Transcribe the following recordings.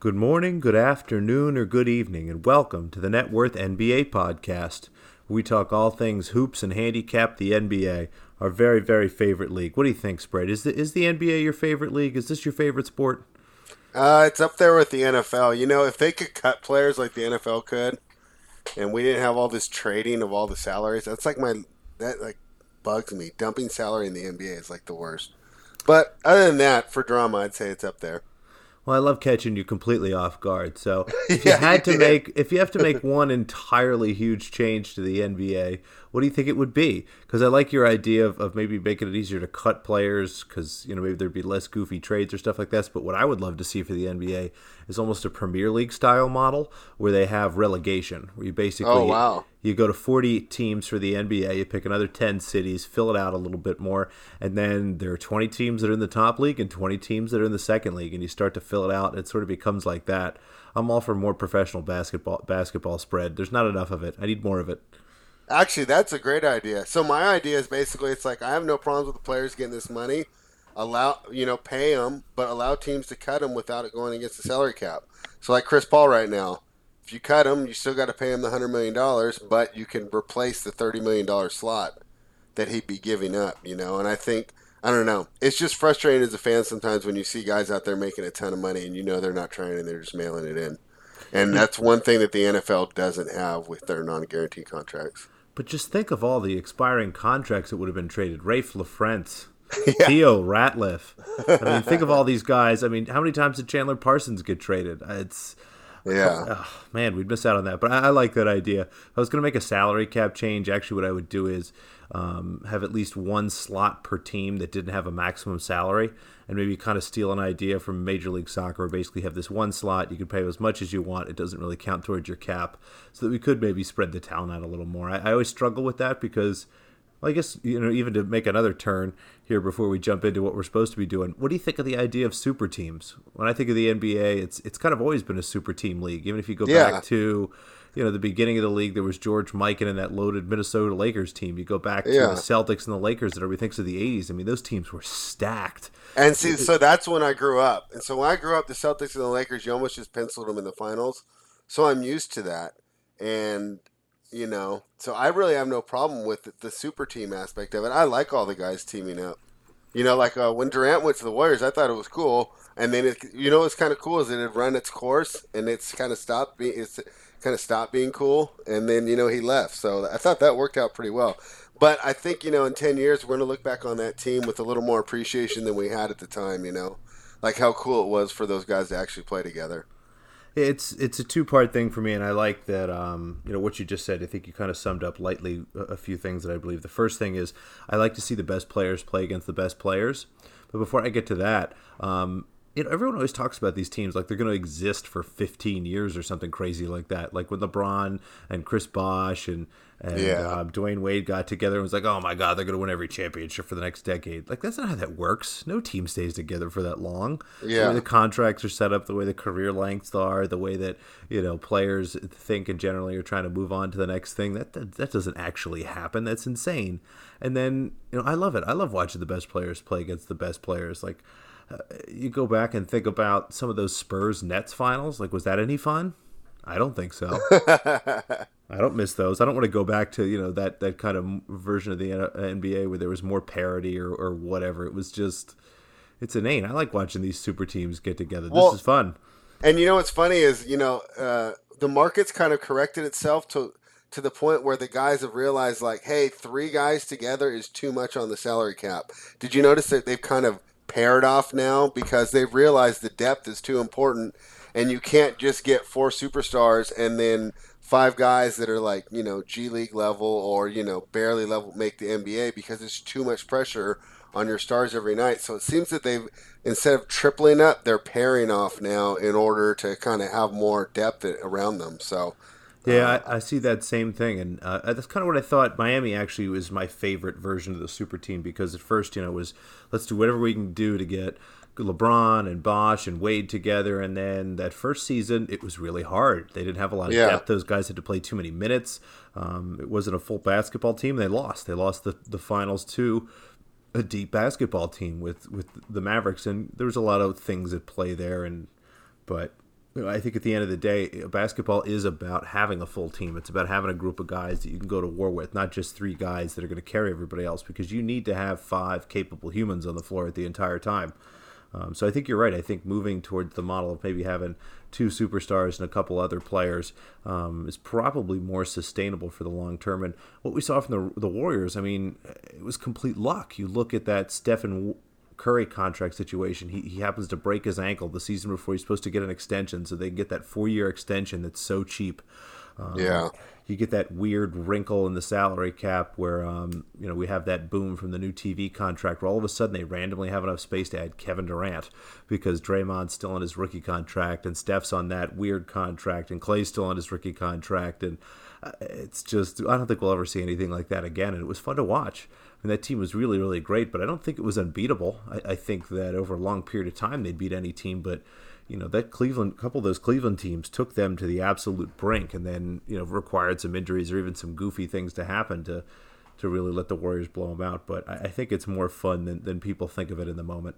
Good morning, good afternoon, or good evening, and welcome to the Net Worth NBA podcast. We talk all things hoops and handicap the NBA, our very, very favorite league. What do you think, Spread? Is the, is the NBA your favorite league? Is this your favorite sport? Uh, it's up there with the NFL. You know, if they could cut players like the NFL could, and we didn't have all this trading of all the salaries, that's like my that like bugs me. Dumping salary in the NBA is like the worst. But other than that, for drama, I'd say it's up there. Well, I love catching you completely off guard. So if you had to make if you have to make one entirely huge change to the NBA, what do you think it would be? Because I like your idea of, of maybe making it easier to cut players because you know maybe there'd be less goofy trades or stuff like this. But what I would love to see for the NBA is almost a Premier League style model where they have relegation, where you basically oh wow you go to 40 teams for the NBA, you pick another 10 cities, fill it out a little bit more, and then there are 20 teams that are in the top league and 20 teams that are in the second league, and you start to fill it out. It sort of becomes like that. I'm all for more professional basketball basketball spread. There's not enough of it. I need more of it. Actually, that's a great idea. So my idea is basically it's like I have no problems with the players getting this money, allow you know pay them, but allow teams to cut them without it going against the salary cap. So like Chris Paul right now, if you cut him, you still got to pay him the hundred million dollars, but you can replace the thirty million dollar slot that he'd be giving up. You know, and I think I don't know. It's just frustrating as a fan sometimes when you see guys out there making a ton of money and you know they're not trying and they're just mailing it in. And hmm. that's one thing that the NFL doesn't have with their non-guaranteed contracts. But just think of all the expiring contracts that would have been traded. Raef LaFrentz, yeah. Theo Ratliff. I mean, think of all these guys. I mean, how many times did Chandler Parsons get traded? Uh, it's yeah. Oh, oh, man, we'd miss out on that. But I, I like that idea. If I was going to make a salary cap change, actually, what I would do is um, have at least one slot per team that didn't have a maximum salary, and maybe kind of steal an idea from Major League Soccer. Basically, have this one slot you can pay as much as you want. It doesn't really count towards your cap, so that we could maybe spread the talent out a little more. I, I always struggle with that because. Well, I guess you know even to make another turn here before we jump into what we're supposed to be doing. What do you think of the idea of super teams? When I think of the NBA, it's it's kind of always been a super team league. Even if you go yeah. back to you know the beginning of the league, there was George Mikan and that loaded Minnesota Lakers team. You go back to yeah. the Celtics and the Lakers that everybody thinks of the '80s. I mean, those teams were stacked. And see, so that's when I grew up. And so when I grew up, the Celtics and the Lakers, you almost just penciled them in the finals. So I'm used to that. And you know, so I really have no problem with the, the super team aspect of it. I like all the guys teaming up. You know, like uh, when Durant went to the Warriors, I thought it was cool. And then, it, you know, what's kind of cool is it had run its course and it's kind of stopped being it's kind of stopped being cool. And then, you know, he left. So I thought that worked out pretty well. But I think you know, in ten years, we're going to look back on that team with a little more appreciation than we had at the time. You know, like how cool it was for those guys to actually play together. It's it's a two part thing for me, and I like that. Um, you know what you just said. I think you kind of summed up lightly a, few things that I believe. The first thing is I like to see the best players play against the best players. But before I get to that, um, you know, everyone always talks about these teams like they're going to exist for 15 years or something crazy like that. Like when LeBron and Chris Bosh and and yeah. um, Dwyane Wade got together and was like, "Oh my God, they're going to win every championship for the next decade." Like that's not how that works. No team stays together for that long. Yeah, the way the contracts are set up, the way the career lengths are, the way that you know players think and generally are trying to move on to the next thing. That that, that doesn't actually happen. That's insane. And then you know, I love it. I love watching the best players play against the best players. Like uh, you go back and think about some of those Spurs Nets finals. Like, was that any fun? I don't think so. I don't miss those. I don't want to go back to you know that that kind of version of the NBA where there was more parity or, or whatever. It was just it's inane. I like watching these super teams get together. This is fun. And you know what's funny is you know uh, the market's kind of corrected itself to to the point where the guys have realized like, hey, three guys together is too much on the salary cap. Did you notice that they've kind of paired off now because they've realized the depth is too important, and you can't just get four superstars and then five guys that are like you know G League level or you know barely level make the NBA because it's too much pressure on your stars every night. So it seems that they've instead of tripling up, they're pairing off now in order to kind of have more depth around them. So. Yeah, uh, I, I, see that same thing, and uh, that's kind of what I thought. Miami actually was my favorite version of the super team because at first, you know, it was let's do whatever we can do to get LeBron and Bosh and Wade together. And then that first season, it was really hard. They didn't have a lot of yeah. depth. Those guys had to play too many minutes. Um, it wasn't a full basketball team. They lost. They lost the, the finals to a deep basketball team with, with the Mavericks. And there was a lot of things at play there. And but I think at the end of the day, basketball is about having a full team. It's about having a group of guys that you can go to war with, not just three guys that are going to carry everybody else, because you need to have five capable humans on the floor at the entire time. Um, so I think you're right. I think moving towards the model of maybe having two superstars and a couple other players um, is probably more sustainable for the long term. And what we saw from the the Warriors, I mean, it was complete luck. You look at that Stephen Curry contract situation. He, he happens to break his ankle the season before he's supposed to get an extension, so they can get that four year extension that's so cheap. Um, yeah you get that weird wrinkle in the salary cap where um, you know we have that boom from the new TV contract where all of a sudden they randomly have enough space to add Kevin Durant because Draymond's still on his rookie contract and Steph's on that weird contract and Clay's still on his rookie contract and uh, it's just I don't think we'll ever see anything like that again and it was fun to watch. Mean, that team was really really great, but I don't think it was unbeatable. I, I think that over a long period of time they'd beat any team, but you know that Cleveland couple of those Cleveland teams took them to the absolute brink, and then you know required some injuries or even some goofy things to happen to to really let the Warriors blow them out. But I, I think it's more fun than, than people think of it in the moment.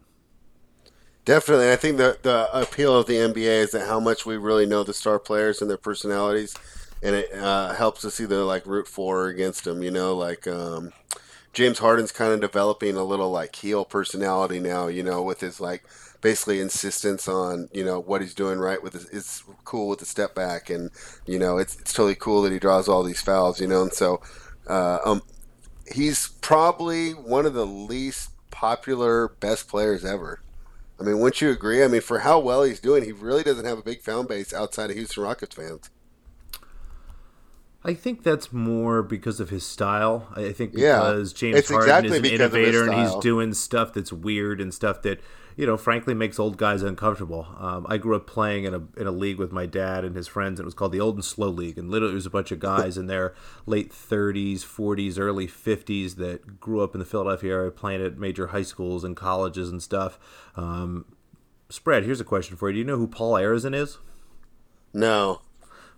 Definitely, I think the the appeal of the NBA is that how much we really know the star players and their personalities, and it uh, helps us either like root for or against them. You know, like um, James Harden's kind of developing a little like heel personality now. You know, with his like basically insistence on you know what he's doing right with his, it's cool with the step back and you know it's, it's totally cool that he draws all these fouls you know and so uh, um, he's probably one of the least popular best players ever I mean wouldn't you agree I mean for how well he's doing he really doesn't have a big fan base outside of Houston Rockets fans I think that's more because of his style. I think because yeah, James Harden exactly is an innovator and he's doing stuff that's weird and stuff that you know, frankly, makes old guys uncomfortable. Um, I grew up playing in a in a league with my dad and his friends. And it was called the Old and Slow League, and literally it was a bunch of guys in their late 30s, 40s, early 50s that grew up in the Philadelphia area, playing at major high schools and colleges and stuff. Um, spread. Here's a question for you: Do you know who Paul Arizin is? No.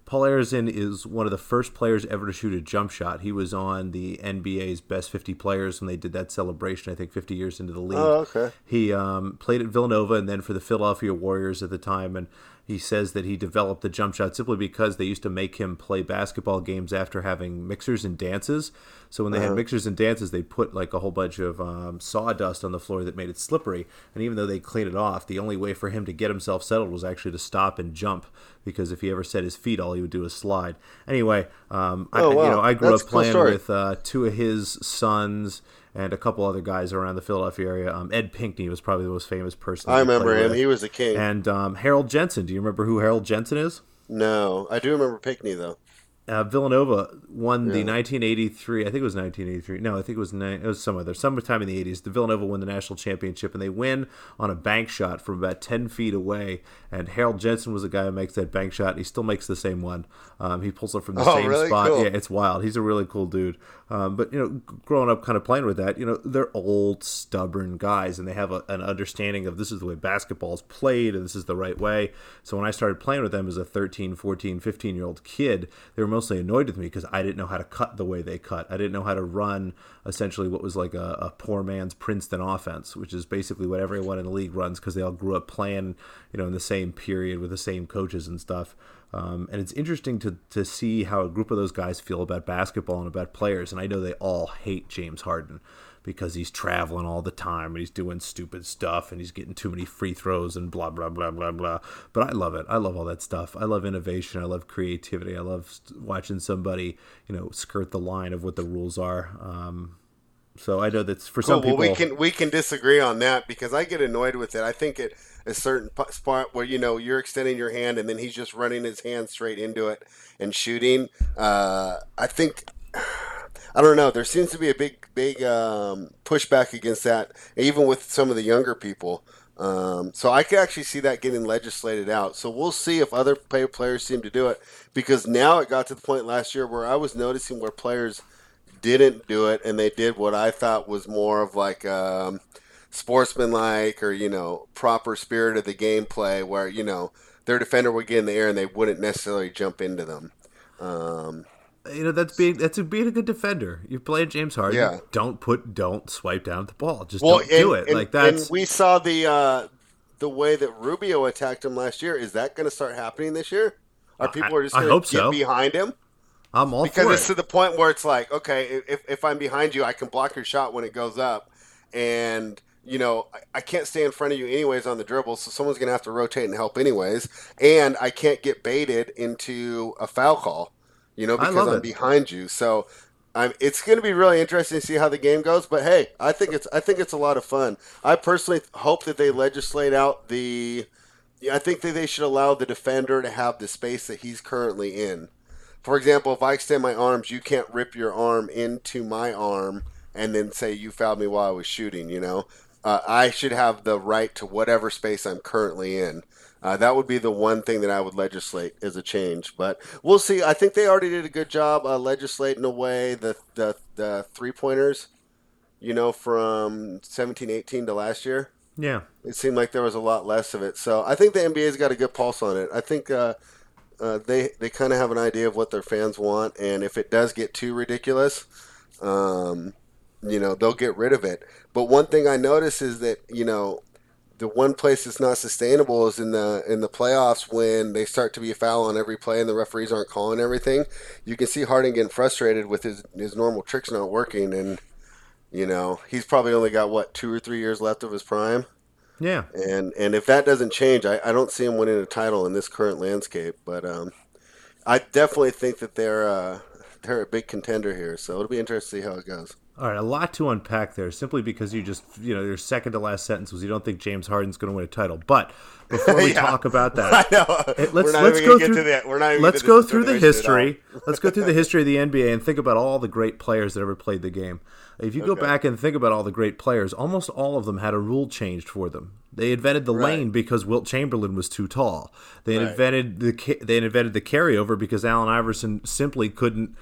Paul Arizin is one of the first players ever to shoot a jump shot. He was on the NBA's best 50 players when they did that celebration, I think 50 years into the league. Oh, okay. He um, played at Villanova and then for the Philadelphia Warriors at the time. And he says that he developed the jump shot simply because they used to make him play basketball games after having mixers and dances. So when they uh-huh. had mixers and dances, they put like a whole bunch of um, sawdust on the floor that made it slippery. And even though they cleaned it off, the only way for him to get himself settled was actually to stop and jump because if he ever set his feet, all he would do is slide. Anyway, um, oh, I, wow. you know, I grew That's up playing with uh, two of his sons and a couple other guys around the Philadelphia area. Um, Ed Pinckney was probably the most famous person. I remember him. With. He was a king. And um, Harold Jensen. Do you remember who Harold Jensen is? No, I do remember Pinckney though uh, Villanova won the 1983. I think it was 1983. No, I think it was it was some other sometime in the 80s. The Villanova won the national championship, and they win on a bank shot from about 10 feet away. And Harold Jensen was the guy who makes that bank shot. he still makes the same one. Um, he pulls it from the oh, same really? spot. Cool. Yeah, it's wild. He's a really cool dude. Um, but you know, growing up, kind of playing with that, you know, they're old, stubborn guys, and they have a, an understanding of this is the way basketball is played, and this is the right way. So when I started playing with them as a 13, 14, 15 year old kid, they were mostly annoyed with me because I didn't know how to cut the way they cut. I didn't know how to run essentially what was like a, a poor man's Princeton offense, which is basically what everyone in the league runs because they all grew up playing, you know, in the same period with the same coaches and stuff. Um, and it's interesting to, to see how a group of those guys feel about basketball and about players. And I know they all hate James Harden because he's traveling all the time and he's doing stupid stuff and he's getting too many free throws and blah blah blah blah blah. But I love it. I love all that stuff. I love innovation. I love creativity. I love watching somebody you know skirt the line of what the rules are. Um, so I know that's for some people. Well, we can we can disagree on that because I get annoyed with it. I think at a certain spot where you know you're extending your hand and then he's just running his hand straight into it and shooting. Uh, I think I don't know. There seems to be a big, big um, pushback against that, even with some of the younger people. Um, so I could actually see that getting legislated out. So we'll see if other players seem to do it because now it got to the point last year where I was noticing where players didn't do it and they did what I thought was more of like um, sportsmanlike or you know proper spirit of the gameplay where you know their defender would get in the air and they wouldn't necessarily jump into them. Um, you know that's being that's being a good defender. You're playing James Harden. Yeah. Don't put don't swipe down the ball. Just well, don't and, do it. And, like that. we saw the uh, the way that Rubio attacked him last year, is that going to start happening this year? Are people I- just going to get so. behind him? I'm all because it's it. to the point where it's like, okay, if, if I'm behind you, I can block your shot when it goes up, and you know I, I can't stay in front of you anyways on the dribble, so someone's gonna have to rotate and help anyways, and I can't get baited into a foul call, you know, because I'm it. behind you. So. I'm, it's going to be really interesting to see how the game goes, but hey, I think it's I think it's a lot of fun. I personally hope that they legislate out the. I think that they should allow the defender to have the space that he's currently in. For example, if I extend my arms, you can't rip your arm into my arm and then say you fouled me while I was shooting. You know, uh, I should have the right to whatever space I'm currently in. Uh, that would be the one thing that I would legislate as a change, but we'll see. I think they already did a good job uh, legislating away the the, the three pointers. You know, from 17, 18 to last year yeah. it seemed like there was a lot less of it. So I think the NBA's got a good pulse on it. I think uh, uh, they they kind of have an idea of what their fans want, and if it does get too ridiculous, um, you know they'll get rid of it. But one thing I notice is that you know the one place that's not sustainable is in the in the playoffs when they start to be a foul on every play and the referees aren't calling everything. You can see Harden getting frustrated with his his normal tricks not working, and you know he's probably only got what two or three years left of his prime. Yeah. And and if that doesn't change, I, I don't see him winning a title in this current landscape. But um, I definitely think that they're uh, they're a big contender here. So it'll be interesting to see how it goes. All right, a lot to unpack there, simply because you just, you know, your second to last sentence was you don't think James Harden's going to win a title. But before we Yeah. talk about that, I know. We're let's not let's even go through get to that. We're not even let's go through the definition at all. history. let's go through the history of the NBA and think about all the great players that ever played the game. If you go back and think about all the great players, almost all of them had a rule changed for them. They invented the Right. lane because Wilt Chamberlain was too tall. They Right. invented the they invented the carryover because Allen Iverson simply couldn't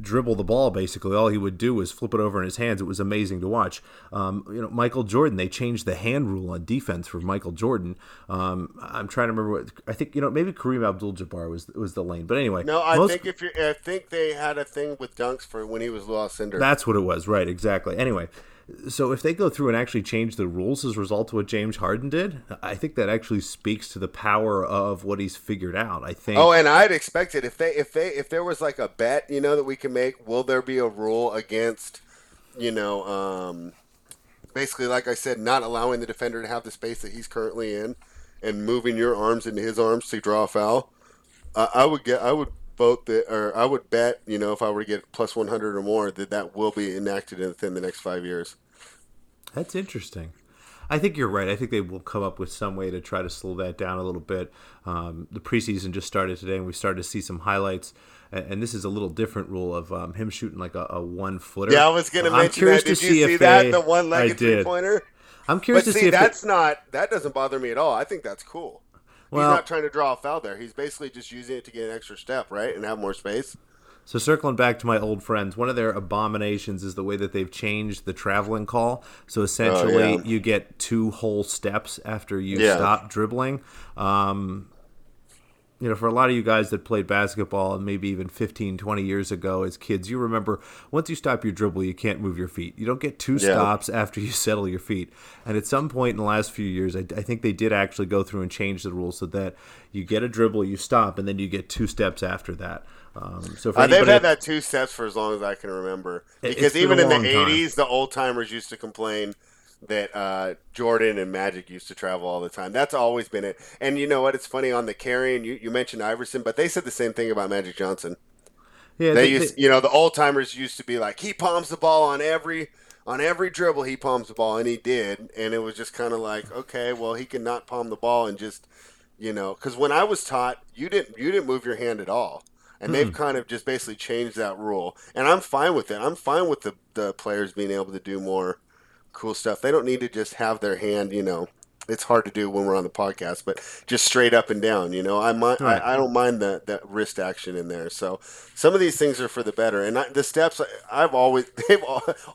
dribble the ball. Basically, all he would do was flip it over in his hands. It was amazing to watch. Um, you know, Michael Jordan. They changed the hand rule on defense for Michael Jordan. Um, I'm trying to remember what I think. You know, maybe Kareem Abdul-Jabbar was was the lane. But anyway, No, I most- think if you I think they had a thing with dunks for when he was Lew Alcindor. That's what it was, right? Exactly. Anyway, so if they go through and actually change the rules as a result of what James Harden did, I think that actually speaks to the power of what he's figured out. I think. Oh, and I'd expect it if they if they if there was like a bet, you know, that we can make. Will there be a rule against, you know, um, basically, like I said, not allowing the defender to have the space that he's currently in, and moving your arms into his arms to draw a foul? I would get. I would vote that, or I would bet. You know, if I were to get plus one hundred or more, that that will be enacted within the next five years. That's interesting. I think you're right. I think they will come up with some way to try to slow that down a little bit. Um, the preseason just started today, and we started to see some highlights. And, and this is a little different rule of um, him shooting like a, a one footer. Yeah, I was going to I'm mention curious that. Did to you see see that? they- The one-legged did. three-pointer. I'm curious But to see, see if that's not that doesn't bother me at all. I think that's cool. Well- He's not trying to draw a foul there. He's basically just using it to get an extra step, right, and have more space. So circling back to my old friends, one of their abominations is the way that they've changed the traveling call. So essentially, Oh, yeah. you get two whole steps after you Yeah. stop dribbling. Um, you know, for a lot of you guys that played basketball and maybe even 15, 20 years ago as kids, you remember once you stop your dribble, you can't move your feet. You don't get two Yeah. stops after you settle your feet. And at some point in the last few years, I, I think they did actually go through and change the rules so that you get a dribble, you stop, and then you get two steps after that. Um, so for Uh, they've had that two steps for as long as I can remember. Because even in the long time. '80s, the old timers used to complain that uh, Jordan and Magic used to travel all the time. That's always been it. And you know what? It's funny on the carrying. You, you mentioned Iverson, but they said the same thing about Magic Johnson. yeah, They used, you know, the old timers used to be like, he palms the ball on every on every dribble. He palms the ball, and he did. And it was just kind of like, okay, well, he can not palm the ball and just, you know, because when I was taught, you didn't you didn't move your hand at all. And they've kind of just basically changed that rule, and I'm fine with it. I'm fine with the the players being able to do more cool stuff. They don't need to just have their hand, you know. It's hard to do when we're on the podcast, but just straight up and down, you know. I mind, Right. I, I don't mind that that wrist action in there. So some of these things are for the better, and I, the steps I've always they've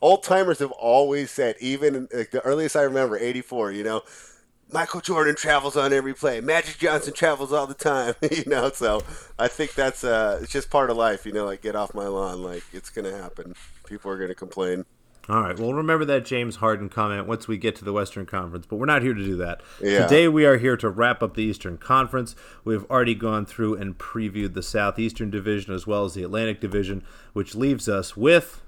old timers have always said, even like, the earliest I remember, '84. You know, Michael Jordan travels on every play. Magic Johnson travels all the time. you know, so I think that's uh, it's just part of life. You know, like get off my lawn. Like it's gonna happen. People are gonna complain. All right. Well, remember that James Harden comment once we get to the Western Conference, but we're not here to do that. Yeah. Today we are here to wrap up the Eastern Conference. We've already gone through and previewed the Southeastern Division as well as the Atlantic Division, which leaves us with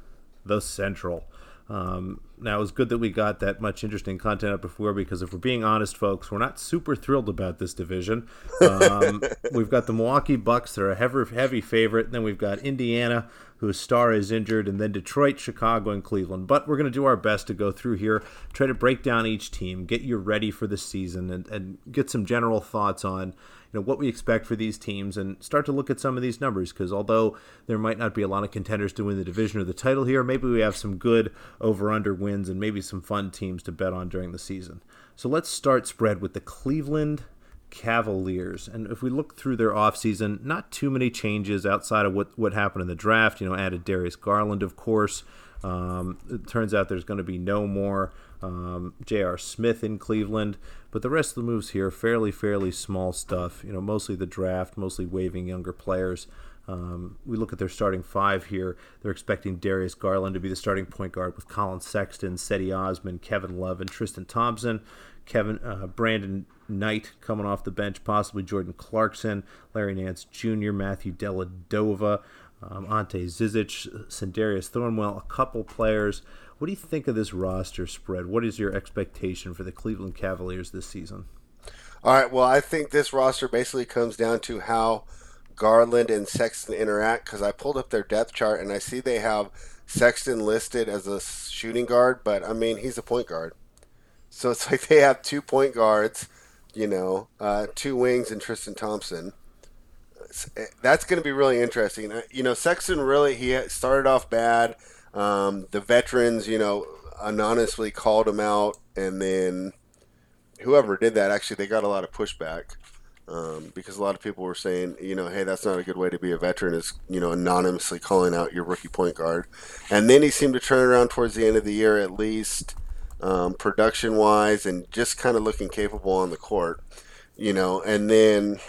the Central. Um, now, it was good that we got that much interesting content up before because if we're being honest, folks, we're not super thrilled about this division. Um, we've got the Milwaukee Bucks, they're a heavy, heavy favorite. Then we've got Indiana, whose star is injured, and then Detroit, Chicago, and Cleveland. But we're going to do our best to go through here, try to break down each team, get you ready for the season, and, and get some general thoughts on you know what we expect for these teams and start to look at some of these numbers because although there might not be a lot of contenders to win the division or the title here, maybe we have some good over under wins and maybe some fun teams to bet on during the season. So let's start spread with the Cleveland Cavaliers. And if we look through their offseason, not too many changes outside of what, what happened in the draft. You know, added Darius Garland, of course. Um, it turns out there's going to be no more um, J.R. Smith in Cleveland, but the rest of the moves here fairly, fairly small stuff. You know, mostly the draft, mostly waiving younger players. Um, we look at their starting five here. They're expecting Darius Garland to be the starting point guard with Collin Sexton, Cedi Osman, Kevin Love, and Tristan Thompson. Kevin uh, Brandon Knight coming off the bench, possibly Jordan Clarkson, Larry Nance Jr., Matthew Dellavedova, um, Ante Zizic, Sindarius Thornwell, a couple players. What do you think of this roster spread? What is your expectation for the Cleveland Cavaliers this season? All right. Well, I think this roster basically comes down to how Garland and Sexton interact because I pulled up their depth chart and I see they have Sexton listed as a shooting guard, but I mean, he's a point guard. So it's like they have two point guards, you know, uh, two wings and Tristan Thompson. Eh, that's going to be really interesting. You know, Sexton really, he started off bad. Um, the veterans, you know, anonymously called him out, and then whoever did that, actually, they got a lot of pushback um, because a lot of people were saying, you know, hey, that's not a good way to be a veteran, is, you know, anonymously calling out your rookie point guard. And then he seemed to turn around towards the end of the year, at least um, production wise, and just kind of looking capable on the court, you know, and then.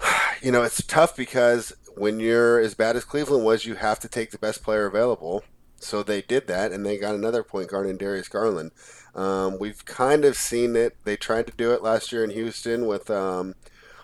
You know, it's tough because when you're as bad as Cleveland was, you have to take the best player available. So they did that, and they got another point guard in Darius Garland. Um, we've kind of seen it. They tried to do it last year in Houston with um,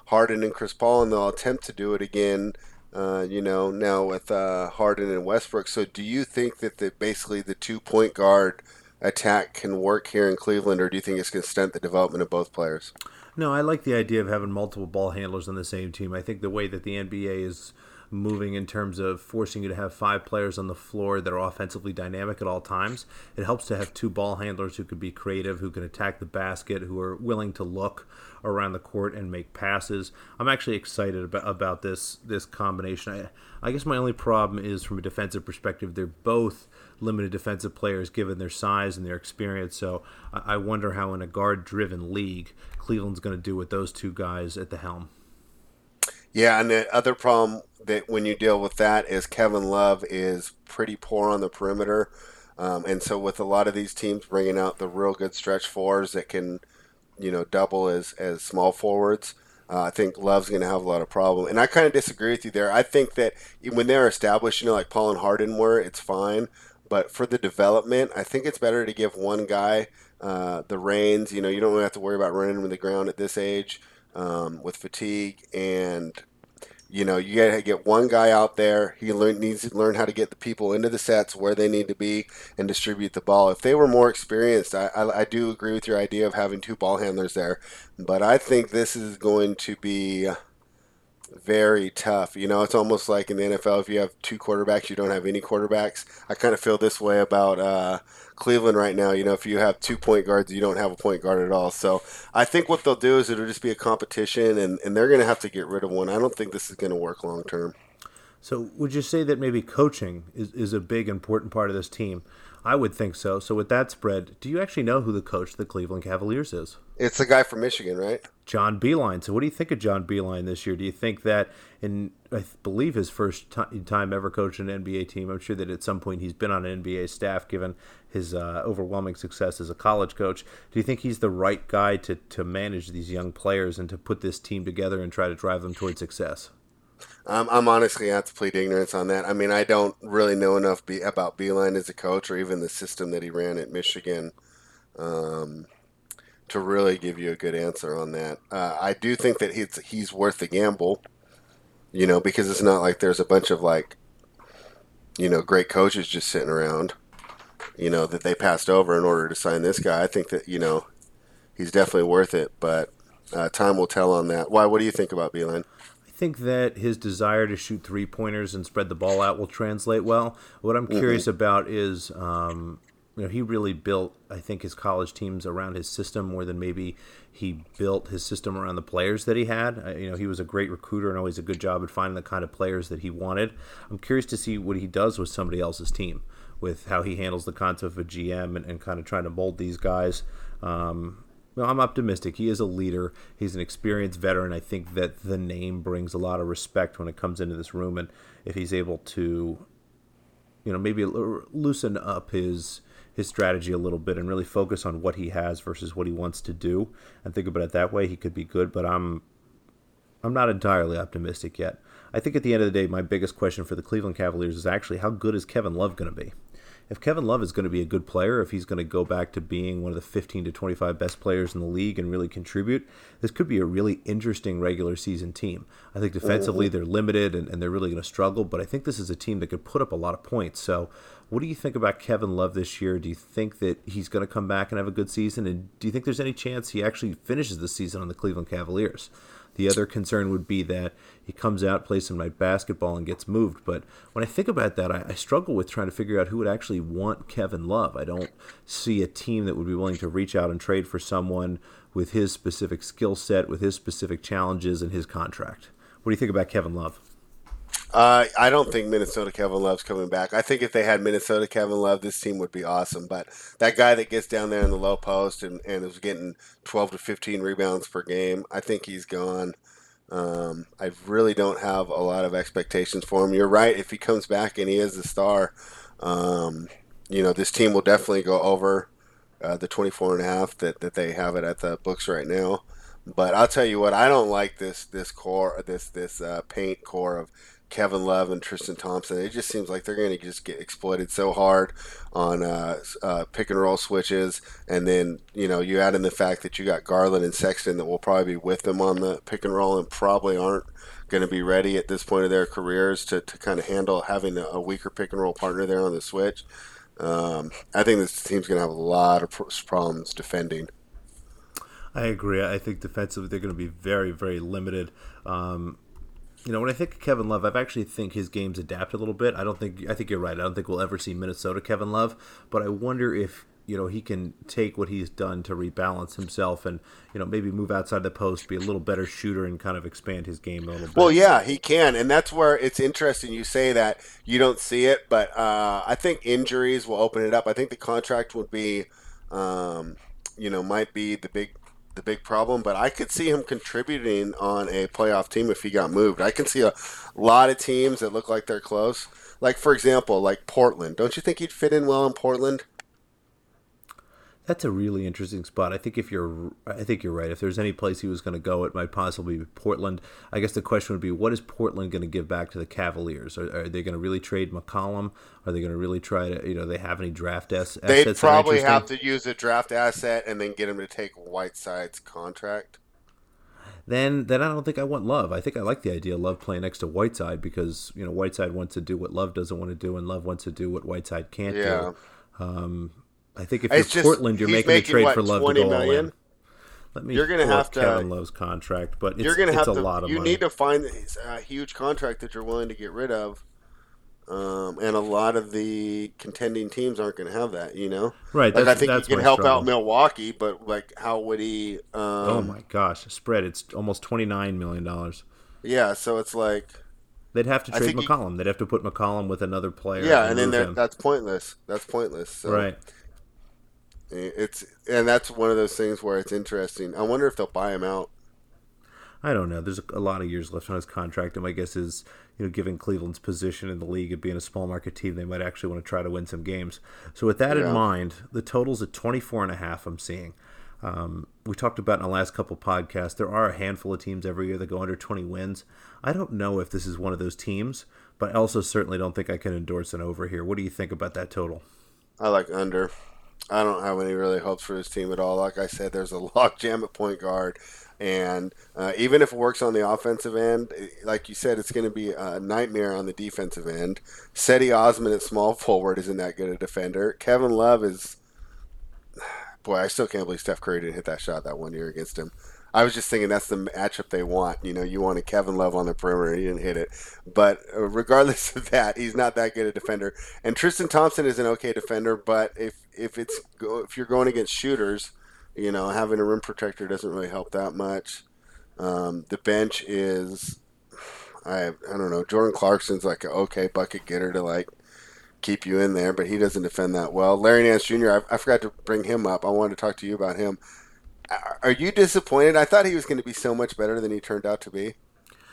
Harden and Chris Paul, and they'll attempt to do it again. Uh, you know, now with uh, Harden and Westbrook. So, do you think that the, basically the two point guard attack can work here in Cleveland, or do you think it's going to stunt the development of both players? No, I like the idea of having multiple ball handlers on the same team. I think the way that the NBA is moving in terms of forcing you to have five players on the floor that are offensively dynamic at all times. It helps to have two ball handlers who can be creative, who can attack the basket, who are willing to look around the court and make passes. I'm actually excited about, about this this combination. I, I guess my only problem is from a defensive perspective. They're both limited defensive players given their size and their experience. So I, wonder how in a guard-driven league, Cleveland's going to do with those two guys at the helm. Yeah, and the other problem that when you deal with that is Kevin Love is pretty poor on the perimeter. Um, and so with a lot of these teams bringing out the real good stretch fours that can, you know, double as, as small forwards, uh, I think Love's going to have a lot of problem. And I kind of disagree with you there. I think that when they're established, you know, like Paul and Harden were, it's fine. But for the development, I think it's better to give one guy uh, the reins. You know, you don't really have to worry about running him to the ground at this age um, with fatigue and you know, you got to get one guy out there. He learn, needs to learn how to get the people into the sets where they need to be and distribute the ball. If they were more experienced, I, I, I do agree with your idea of having two ball handlers there. But I think this is going to be very tough. You know, it's almost like in the NFL, if you have two quarterbacks, you don't have any quarterbacks. I kind of feel this way about uh, Cleveland right now. You know, if you have two point guards, you don't have a point guard at all. So I think what they'll do is it'll just be a competition, and, and they're going to have to get rid of one. I don't think this is going to work long term. So would you say that maybe coaching is, is a big important part of this team? I would think so. So with that spread, do you actually know who the coach of the Cleveland Cavaliers is? It's the guy from Michigan, right? John Beilein. So what do you think of John Beilein this year? Do you think that in I believe his first time ever coaching an NBA team, I'm sure that at some point he's been on an NBA staff given his uh, overwhelming success as a college coach. Do you think he's the right guy to to manage these young players and to put this team together and try to drive them towards success? I'm, I'm honestly have to plead ignorance on that. I mean, I don't really know enough be, about Beilein as a coach or even the system that he ran at Michigan um, to really give you a good answer on that. Uh, I do think that he's he's worth the gamble, you know, because it's not like there's a bunch of like, you know, great coaches just sitting around, you know, that they passed over in order to sign this guy. I think that you know, he's definitely worth it, but uh, time will tell on that. Why? What do you think about Beilein? think that his desire to shoot three pointers and spread the ball out will translate well. What I'm mm-hmm. curious about is, um, you know, he really built, I think, his college teams around his system more than maybe he built his system around the players that he had. You know, he was a great recruiter and always a good job at finding the kind of players that he wanted. I'm curious to see what he does with somebody else's team, with how he handles the concept of a GM and, and kind of trying to mold these guys. Um, well, I'm optimistic. He is a leader. He's an experienced veteran. I think that the name brings a lot of respect when it comes into this room, and if he's able to, you know, maybe loosen up his his strategy a little bit and really focus on what he has versus what he wants to do, and think about it that way, he could be good. But I'm I'm not entirely optimistic yet. I think at the end of the day, my biggest question for the Cleveland Cavaliers is actually how good is Kevin Love going to be? If Kevin Love is going to be a good player, if he's going to go back to being one of the 15 to 25 best players in the league and really contribute, this could be a really interesting regular season team. I think defensively mm-hmm. they're limited and, and they're really going to struggle, but I think this is a team that could put up a lot of points. So, what do you think about Kevin Love this year? Do you think that he's going to come back and have a good season? And do you think there's any chance he actually finishes the season on the Cleveland Cavaliers? The other concern would be that he comes out, plays some night basketball, and gets moved. But when I think about that, I, I, struggle with trying to figure out who would actually want Kevin Love. I don't see a team that would be willing to reach out and trade for someone with his specific skill set, with his specific challenges, and his contract. What do you think about Kevin Love? Uh, I don't think Minnesota Kevin Love's coming back. I think if they had Minnesota Kevin Love, this team would be awesome. But that guy that gets down there in the low post and, and is getting 12 to 15 rebounds per game, I think he's gone. Um, I really don't have a lot of expectations for him. You're right. If he comes back and he is the star, um, you know, this team will definitely go over uh, the 24 and a half that, that they have it at the books right now. But I'll tell you what, I don't like this this core, this this uh, paint core of Kevin Love and Tristan Thompson. It just seems like they're going to just get exploited so hard on uh, uh, pick and roll switches, and then you know you add in the fact that you got Garland and Sexton that will probably be with them on the pick and roll and probably aren't going to be ready at this point of their careers to, to kind of handle having a, weaker pick and roll partner there on the switch. Um, I think this team's going to have a lot of problems defending. I agree. I think defensively they're going to be very, very limited. Um, you know, when I think of Kevin Love, I've actually think his game's adapted a little bit. I don't think I think you're right. I don't think we'll ever see Minnesota Kevin Love, but I wonder if you know he can take what he's done to rebalance himself and you know maybe move outside the post, be a little better shooter, and kind of expand his game a little bit. Well, yeah, he can, and that's where it's interesting. You say that you don't see it, but uh, I think injuries will open it up. I think the contract would be, um, you know, might be the big the big problem, but I could see him contributing on a playoff team if he got moved. I can see a lot of teams that look like they're close. Like for example, like Portland. Don't you think he'd fit in well in Portland? That's a really interesting spot. I think if you're, I think you're right. If there's any place he was going to go, it might possibly be Portland. I guess the question would be, what is Portland going to give back to the Cavaliers? Are, are they going to really trade McCollum? Are they going to really try to, you know, they have any draft assets? They'd probably have to use a draft asset and then get him to take Whiteside's contract. Then, then I don't think I want Love. I think I like the idea of Love playing next to Whiteside because you know Whiteside wants to do what Love doesn't want to do, and Love wants to do what Whiteside can't yeah. do. Um, I think if you're Portland, you're making, making a trade what, for Love to go million? all in. Let me. You're going to have to Kevin Love's contract, but it's, you're to have a to, lot of You money. need to find a huge contract that you're willing to get rid of. Um, and a lot of the contending teams aren't going to have that, you know. Right. Like I think he can help struggle. out Milwaukee, but like, how would he? Um, oh my gosh, spread! It's almost twenty nine million dollars. Yeah, so it's like they'd have to trade McCollum. He, they'd have to put McCollum with another player. Yeah, and, and then that's pointless. That's pointless. So. Right. It's and that's one of those things where it's interesting. I wonder if they'll buy him out. I don't know. There's a lot of years left on his contract, and my guess is, you know, given Cleveland's position in the league of being a small market team, they might actually want to try to win some games. So with that yeah. in mind, the total's at 24 and a half. I'm seeing. Um, we talked about in the last couple podcasts, there are a handful of teams every year that go under 20 wins. I don't know if this is one of those teams, but I also certainly don't think I can endorse an over here. What do you think about that total? I like under. I don't have any really hopes for this team at all. Like I said, there's a logjam at point guard. And uh, even if it works on the offensive end, like you said, it's going to be a nightmare on the defensive end. Cedi Osman at small forward isn't that good a defender. Kevin Love is, boy, I still can't believe Steph Curry didn't hit that shot that one year against him. I was just thinking that's the matchup they want. You know, you want a Kevin Love on the perimeter. He didn't hit it. But uh, regardless of that, he's not that good a defender. And Tristan Thompson is an okay defender, but if if it's if you're going against shooters – you know, having a rim protector doesn't really help that much. Um, the bench is, I I don't know. Jordan Clarkson's like an okay bucket getter to like keep you in there, but he doesn't defend that well. Larry Nance Jr. I, I forgot to bring him up. I wanted to talk to you about him. Are you disappointed? I thought he was going to be so much better than he turned out to be.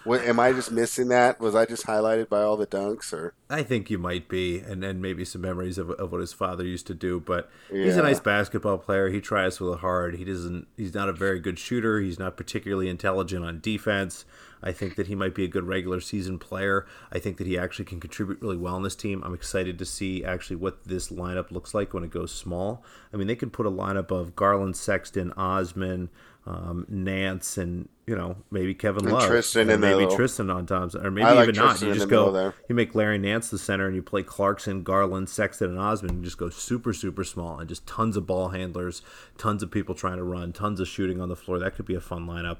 What, am I just missing that? Was I just highlighted by all the dunks, or I think you might be, and and maybe some memories of, of what his father used to do. But yeah. he's a nice basketball player. He tries with a heart. He doesn't. He's not a very good shooter. He's not particularly intelligent on defense. I think that he might be a good regular season player. I think that he actually can contribute really well in this team. I'm excited to see actually what this lineup looks like when it goes small. I mean, they could put a lineup of Garland, Sexton, Osman, um, Nance, and you know maybe Kevin and Love, Tristan, and maybe Tristan on Thompson, or maybe like even Tristan not. You just go, there. you make Larry Nance the center, and you play Clarkson, Garland, Sexton, and Osman, and just go super, super small, and just tons of ball handlers, tons of people trying to run, tons of shooting on the floor. That could be a fun lineup.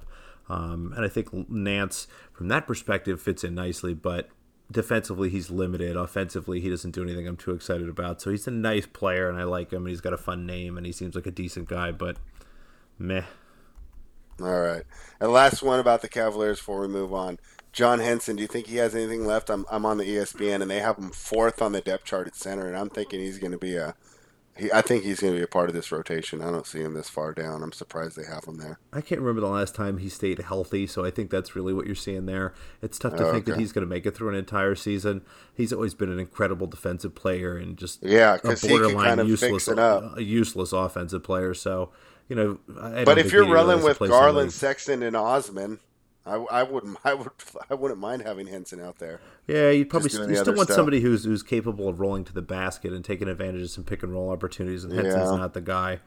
Um, and I think Nance, from that perspective, fits in nicely, but defensively he's limited. Offensively, he doesn't do anything I'm too excited about. So he's a nice player, and I like him. And he's got a fun name, and he seems like a decent guy, but meh. All right. And last one about the Cavaliers before we move on. John Henson, do you think he has anything left? I'm, I'm on the ESPN, and they have him fourth on the depth chart at center, and I'm thinking he's going to be a he, I think he's going to be a part of this rotation. I don't see him this far down. I'm surprised they have him there. I can't remember the last time he stayed healthy, so I think that's really what you're seeing there. It's tough to oh, think okay. that he's going to make it through an entire season. He's always been an incredible defensive player and just yeah, a borderline kind of useless, a useless offensive player. So you know, but if you're rolling with Garland, Sexton, and Osman, I, I wouldn't I would I wouldn't mind having Henson out there. Yeah, you'd probably st- you still want stuff. somebody who's who's capable of rolling to the basket and taking advantage of some pick and roll opportunities. And Henson's yeah. not the guy.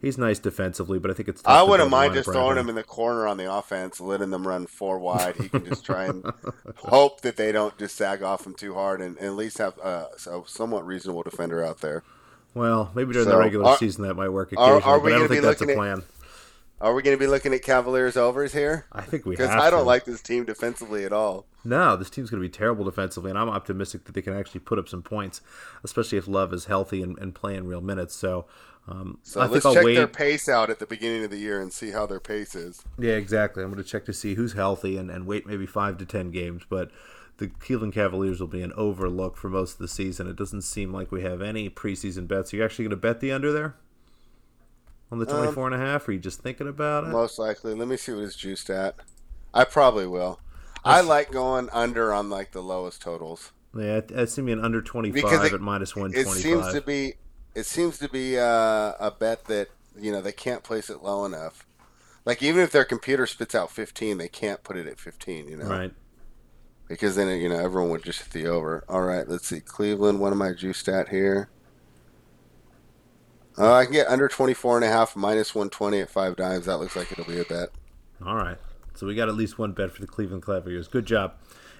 He's nice defensively, but I think it's. I wouldn't mind just throwing him in the corner on the offense, letting them run four wide. He can just try and hope that they don't just sag off him too hard, and, and at least have uh, a somewhat reasonable defender out there. Well, maybe during so, the regular are, season that might work occasionally, are, are but I don't think that's a plan. At, are we going to be looking at Cavaliers overs here? I think we because I don't like this team defensively at all. No, this team's going to be terrible defensively, and I'm optimistic that they can actually put up some points, especially if Love is healthy and, and playing real minutes. So, um, so I let's check wait. their pace out at the beginning of the year and see how their pace is. Yeah, exactly. I'm going to check to see who's healthy and, and wait maybe five to ten games, but the Cleveland Cavaliers will be an overlook for most of the season. It doesn't seem like we have any preseason bets. Are you actually going to bet the under there? On the 24 um, and a half? Are you just thinking about it? Most likely. Let me see what it's juiced at. I probably will. I like going under on like the lowest totals. Yeah, I see me an under 25 it, at minus 125. It seems to be it seems to be uh, a bet that, you know, they can't place it low enough. Like even if their computer spits out 15, they can't put it at 15, you know. Right. Because then, you know, everyone would just hit the over. All right, let's see. Cleveland, what am I juiced at here? Uh, I can get under 24 and a half minus 120 at five dimes. That looks like it'll be a bet. All right. So we got at least one bet for the Cleveland Cavaliers. Good job.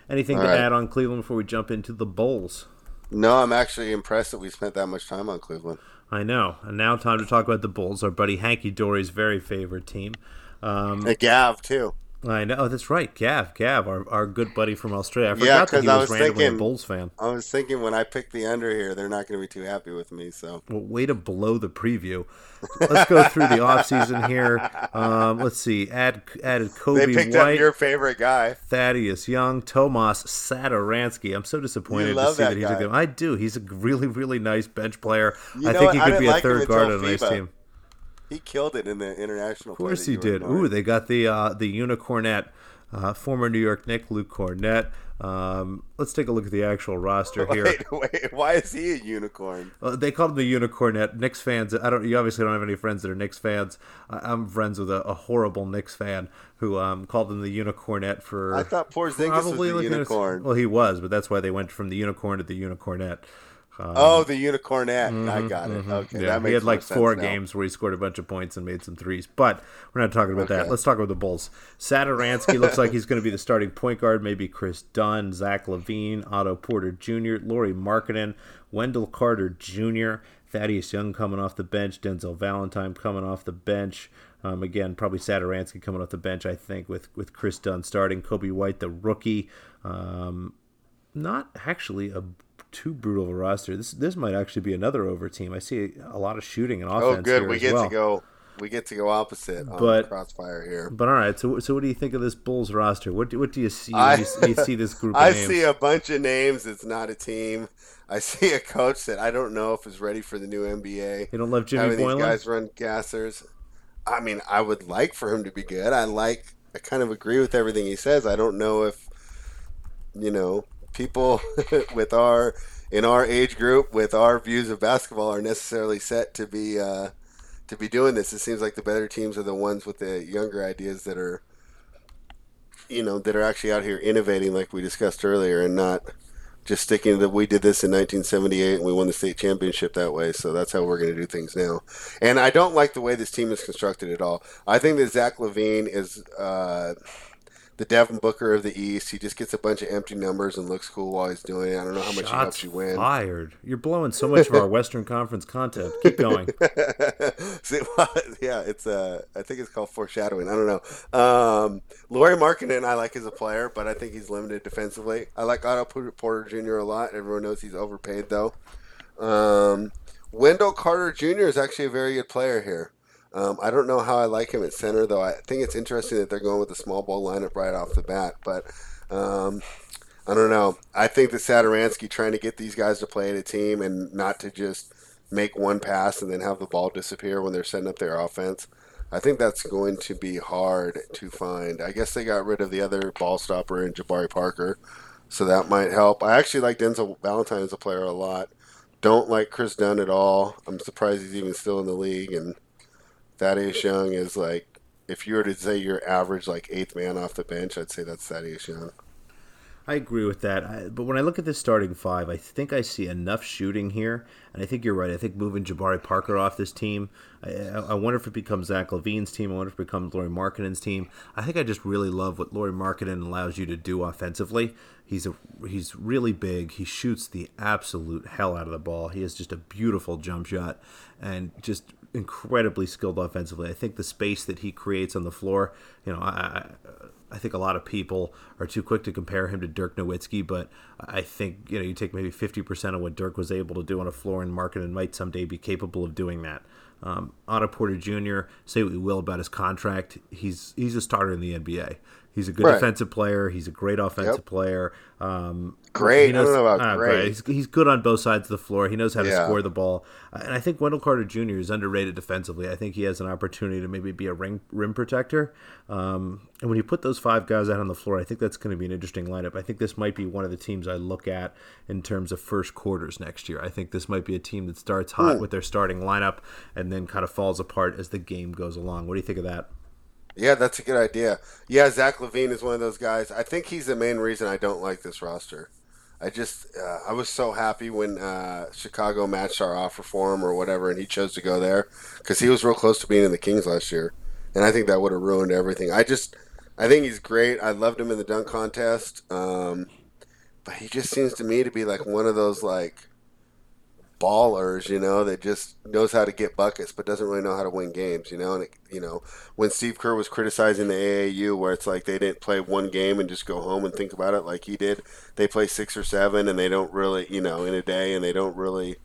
Anything All to right. add on Cleveland before we jump into the Bulls? No, I'm actually impressed that we spent that much time on Cleveland. I know. And now time to talk about the Bulls, our buddy Hanky Dory's very favorite team. Um, and Gav, too. I know. Oh, that's right. Gav, Gav, our, our good buddy from Australia. I forgot yeah, that he was, was randomly thinking, a Bulls fan. I was thinking when I picked the under here, they're not going to be too happy with me. So, well, way to blow the preview. Let's go through the offseason here. Um, let's see. Add added Coby they picked White, up your favorite guy, Thaddeus Young, Tomas Satoransky. I'm so disappointed to see that, that he's a good. I do. He's a really really nice bench player. You I think he could be a third guard on a nice team. He killed it in the international. Of course he did. Ooh, they got the uh, the unicornet, uh, former New York Knick Luke Kornet. Um, let's take a look at the actual roster here. Wait, wait, why is he a unicorn? Uh, they called him the Unicornet. Knicks fans. I don't. You obviously don't have any friends that are Knicks fans. I, am friends with a, a, horrible Knicks fan who um, called him the Unicornet for. I thought Porzingis was the unicorn. well, he was, but that's why they went from the unicorn to the Unicornet. Um, oh, the unicornet. Mm-hmm, I got it. Mm-hmm. Okay, yeah, he had like four games where he scored a bunch of points and made some threes. But we're not talking about okay. that. Let's talk about the Bulls. Satoransky looks like he's going to be the starting point guard. Maybe Kris Dunn, Zach LaVine, Otto Porter Jr., Lauri Markkanen, Wendell Carter Jr., Thaddeus Young coming off the bench, Denzel Valentine coming off the bench. Um, again, probably Satoransky coming off the bench, I think, with with Kris Dunn starting, Coby White, the rookie. Um, not actually a too brutal of a roster. This this might actually be another over team. I see a lot of shooting and oh, offense. Oh, good. we get well. to go. We get to go opposite but, crossfire here. But all right. So so what do you think of this Bulls roster? What do, what do you see? I, you, you, see this group. I names? see a bunch of names. It's not a team. I see a coach that I don't know if is ready for the new NBA. You don't love Jimmy Boylen? These guys run gassers. I mean, I would like for him to be good. I like. I kind of agree with everything he says. I don't know if you know people with our in our age group with our views of basketball are necessarily set to be uh, to be doing this. It seems like the better teams are the ones with the younger ideas that are you know that are actually out here innovating, like we discussed earlier, and not just sticking to that we did this in 1978 and we won the state championship that way. So that's how we're going to do things now. And I don't like the way this team is constructed at all. I think that Zach LaVine is. Uh, the Devin Booker of the East. He just gets a bunch of empty numbers and looks cool while he's doing it. I don't know how much Shots he helps you win. Fired. You're blowing so much of our Western Conference content. Keep going. See, well, yeah, it's uh, I think it's called foreshadowing. I don't know. Um, Lauri Markkanen I like as a player, but I think he's limited defensively. I like Otto Porter Jr. a lot. Everyone knows he's overpaid though. Um, Wendell Carter Jr. is actually a very good player here. Um, I don't know how I like him at center, though. I think it's interesting that they're going with a small ball lineup right off the bat. But um, I don't know. I think that Satoransky trying to get these guys to play in a team and not to just make one pass and then have the ball disappear when they're setting up their offense. I think that's going to be hard to find. I guess they got rid of the other ball stopper in Jabari Parker, so that might help. I actually like Denzel Valentine as a player a lot. Don't like Kris Dunn at all. I'm surprised he's even still in the league and Thaddeus Young is like, if you were to say your average like eighth man off the bench, I'd say that's Thaddeus Young. I agree with that. I, but when I look at this starting five, I think I see enough shooting here, and I think you're right. I think moving Jabari Parker off this team, I, I wonder if it becomes Zach LaVine's team. I wonder if it becomes Lauri Markkanen's team. I think I just really love what Lauri Markkanen allows you to do offensively. He's a he's really big. He shoots the absolute hell out of the ball. He has just a beautiful jump shot, and just incredibly skilled offensively. I think the space that he creates on the floor, you know, I, I think a lot of people are too quick to compare him to Dirk Nowitzki, but I think you know you take maybe fifty percent of what Dirk was able to do on a floor and Markkanen might someday be capable of doing that. Um, Otto Porter Jr. Say what we will about his contract, he's he's a starter in the NBA. He's a good right. defensive player. He's a great offensive yep. player. Um, great. Knows, I don't know about uh, great. He's, he's, good on both sides of the floor. He knows how to score the ball. Uh, and I think Wendell Carter Jr. is underrated defensively. I think he has an opportunity to maybe be a ring, rim protector. Um, and when you put those five guys out on the floor, I think that's going to be an interesting lineup. I think this might be one of the teams I look at in terms of first quarters next year. I think this might be a team that starts hot hmm. with their starting lineup and then kind of falls apart as the game goes along. What do you think of that? Yeah, that's a good idea. Yeah, Zach LaVine is one of those guys. I think he's the main reason I don't like this roster. I just uh, I was so happy when uh, Chicago matched our offer for him or whatever, and he chose to go there because he was real close to being in the Kings last year, and I think that would have ruined everything. I just I think he's great. I loved him in the dunk contest, um, but he just seems to me to be like one of those like ballers, you know, that just knows how to get buckets but doesn't really know how to win games, you know. And it, you know, when Steve Kerr was criticizing the AAU, where it's like they didn't play one game and just go home and think about it like he did, they play six or seven and they don't really, you know, in a day and they don't really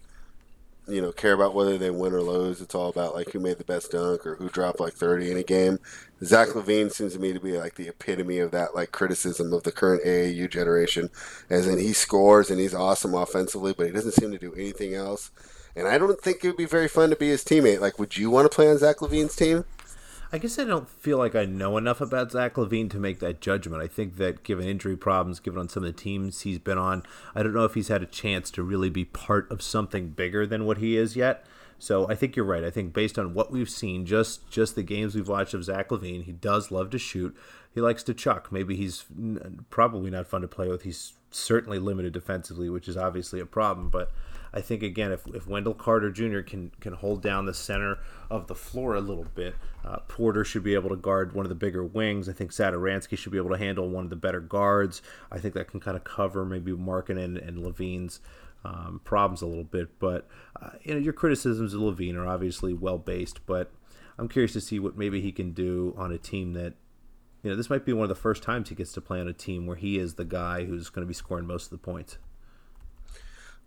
you know care about whether they win or lose. It's all about like who made the best dunk or who dropped like 30 in a game. Zach LaVine seems to me to be like the epitome of that like criticism of the current AAU generation, as in he scores and he's awesome offensively, but he doesn't seem to do anything else. and I don't think it would be very fun to be his teammate. Like, would you want to play on Zach LaVine's team? I guess I don't feel like I know enough about Zach LaVine to make that judgment. I think that given injury problems, given on some of the teams he's been on, I don't know if he's had a chance to really be part of something bigger than what he is yet. So I think you're right. I think based on what we've seen, just just the games we've watched of Zach LaVine, he does love to shoot. He likes to chuck. Maybe he's probably not fun to play with. He's certainly limited defensively, which is obviously a problem. But I think again, if, if Wendell Carter Jr. can can hold down the center of the floor a little bit, uh, Porter should be able to guard one of the bigger wings. I think Satoransky should be able to handle one of the better guards. I think that can kind of cover maybe Markkanen and LaVine's um, problems a little bit. But uh, you know, your criticisms of LaVine are obviously well based, but I'm curious to see what maybe he can do on a team that you know, this might be one of the first times he gets to play on a team where he is the guy who's going to be scoring most of the points.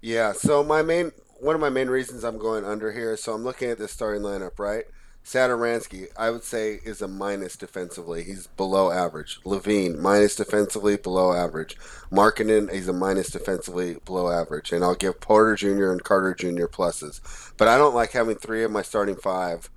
Yeah. So my main one of my main reasons I'm going under here. So I'm looking at the starting lineup, right? Satoransky, I would say, is a minus defensively. He's below average. LaVine, minus defensively, below average. Markkanen, he's a minus defensively, below average. And I'll give Porter Jr. and Carter Jr. pluses. But I don't like having three of my starting five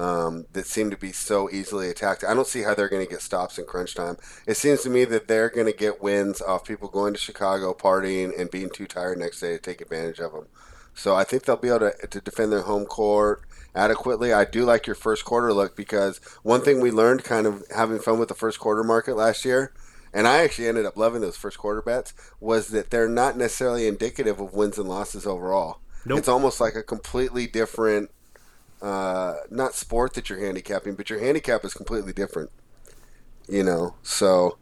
um, that seem to be so easily attacked. I don't see how they're going to get stops in crunch time. It seems to me that they're going to get wins off people going to Chicago, partying, and being too tired next day to take advantage of them. So I think they'll be able to, to defend their home court adequately. I do like your first quarter look because one thing we learned kind of having fun with the first quarter market last year, and I actually ended up loving those first quarter bets, was that they're not necessarily indicative of wins and losses overall. Nope. It's almost like a completely different uh, not sport that you're handicapping, but your handicap is completely different. You know, so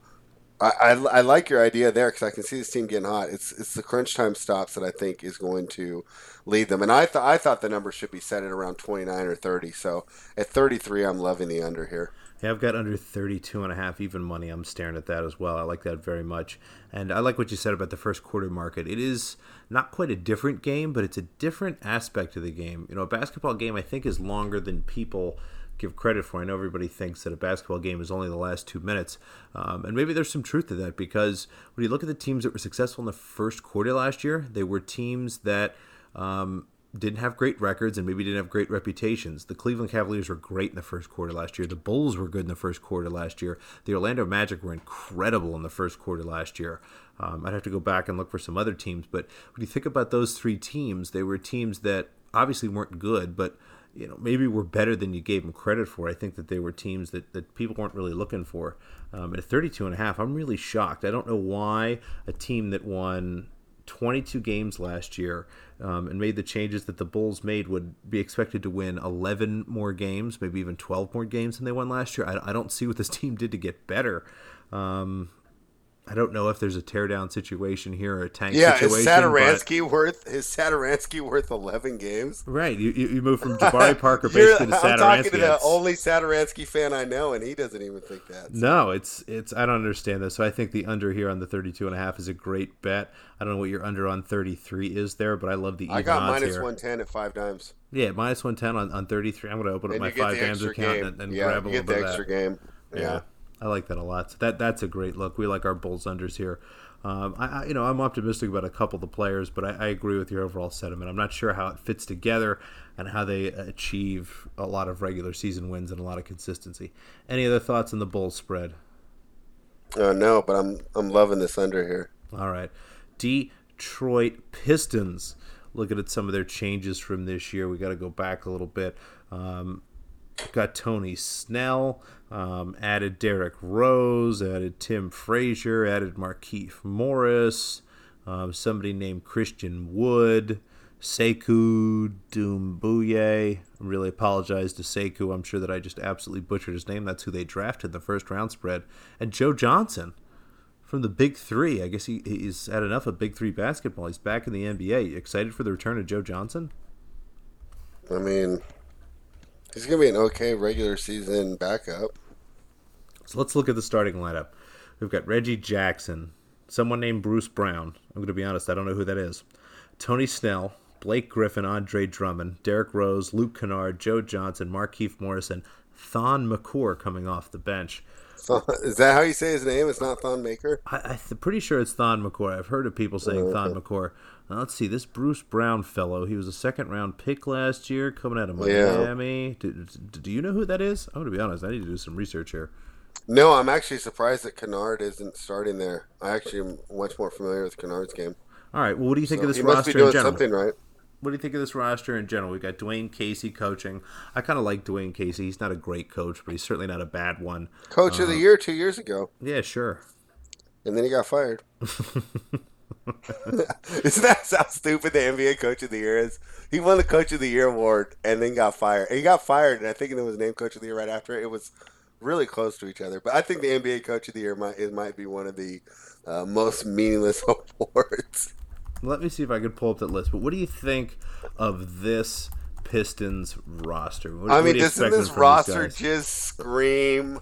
I, I, I like your idea there because I can see this team getting hot. It's it's the crunch time stops that I think is going to lead them. And I thought I thought the number should be set at around 29 or 30. So at 33, I'm loving the under here. Yeah, I've got under 32 and a half even money. I'm staring at that as well. I like that very much. And I like what you said about the first quarter market. It is not quite a different game, but it's a different aspect of the game. You know, a basketball game I think is longer than people give credit for. I know everybody thinks that a basketball game is only the last two minutes, um, and maybe there's some truth to that because when you look at the teams that were successful in the first quarter last year, they were teams that um, didn't have great records and maybe didn't have great reputations. The Cleveland Cavaliers were great in the first quarter last year. The Bulls were good in the first quarter last year. The Orlando Magic were incredible in the first quarter last year. Um, I'd have to go back and look for some other teams, but when you think about those three teams, they were teams that obviously weren't good, but you know maybe were better than you gave them credit for. I think that they were teams that, that people weren't really looking for. Um, at 32 and a half, I'm really shocked. I don't know why a team that won 22 games last year um, and made the changes that the Bulls made would be expected to win 11 more games, maybe even 12 more games than they won last year. I, I don't see what this team did to get better. Um, I don't know if there's a teardown situation here or a tank yeah, situation. Yeah, is Satoransky but... worth is Satoransky worth eleven games? Right, you, you move from Jabari Parker basically to. I'm talking to the only Satoransky fan I know, and he doesn't even think that. So. No, it's it's I don't understand this. So I think the under here on the 32 and a half is a great bet. I don't know what your under on 33 is there, but I love the. I got minus here. 110 at five dimes. Yeah, minus 110 on, on 33. I'm going to open up my five dimes account and, and yeah, grab a little bit of that. game. yeah. yeah. I like that a lot. So that that's a great look. We like our Bulls unders here. Um, I, I, you know, I'm optimistic about a couple of the players, but I, I, agree with your overall sentiment. I'm not sure how it fits together and how they achieve a lot of regular season wins and a lot of consistency. Any other thoughts on the Bulls spread? Uh, no, but I'm I'm loving this under here. All right, Detroit Pistons. Looking at some of their changes from this year, we got to go back a little bit. Um, got Tony Snell, um, added Derrick Rose, added Tim Frazier, added Markieff Morris, um, somebody named Christian Wood, Sekou Doumbouya. I really apologize to Sekou. I'm sure that I just absolutely butchered his name. That's who they drafted the first round spread. And Joe Johnson from the Big Three. I guess he, he's had enough of Big Three basketball. He's back in the NBA. You excited for the return of Joe Johnson? I mean, He's going to be an okay regular season backup. So let's look at the starting lineup. We've got Reggie Jackson, someone named Bruce Brown. I'm going to be honest, I don't know who that is. Tony Snell, Blake Griffin, Andre Drummond, Derrick Rose, Luke Kennard, Joe Johnson, Markieff Morrison, Thon Makur coming off the bench. Is that how you say his name? It's not Thon Maker. I, am pretty sure it's Thon McCourt. I've heard of people saying oh, Thon McCourt. Now, let's see this Bruce Brown fellow. He was a second round pick last year, coming out of Miami. Yeah. Do, do, you know who that is? I'm gonna be honest. I need to do some research here. No, I'm actually surprised that Kennard isn't starting there. I actually am much more familiar with Kennard's game. All right. Well, what do you think so of this he roster must be doing in general? Something right. What do you think of this roster in general? We got Dwane Casey coaching. I kind of like Dwane Casey. He's not a great coach, but he's certainly not a bad one. Coach uh, of the uh, year two years ago. Yeah, sure. And then he got fired. Isn't that how stupid the NBA Coach of the Year is? He won the Coach of the Year award and then got fired. He got fired, and I think it was named Coach of the Year right after it. It was really close to each other. But I think the NBA Coach of the Year might it might be one of the uh, most meaningless awards. Let me see if I can pull up that list. But what do you think of this Pistons roster? What, I mean, doesn't this roster just scream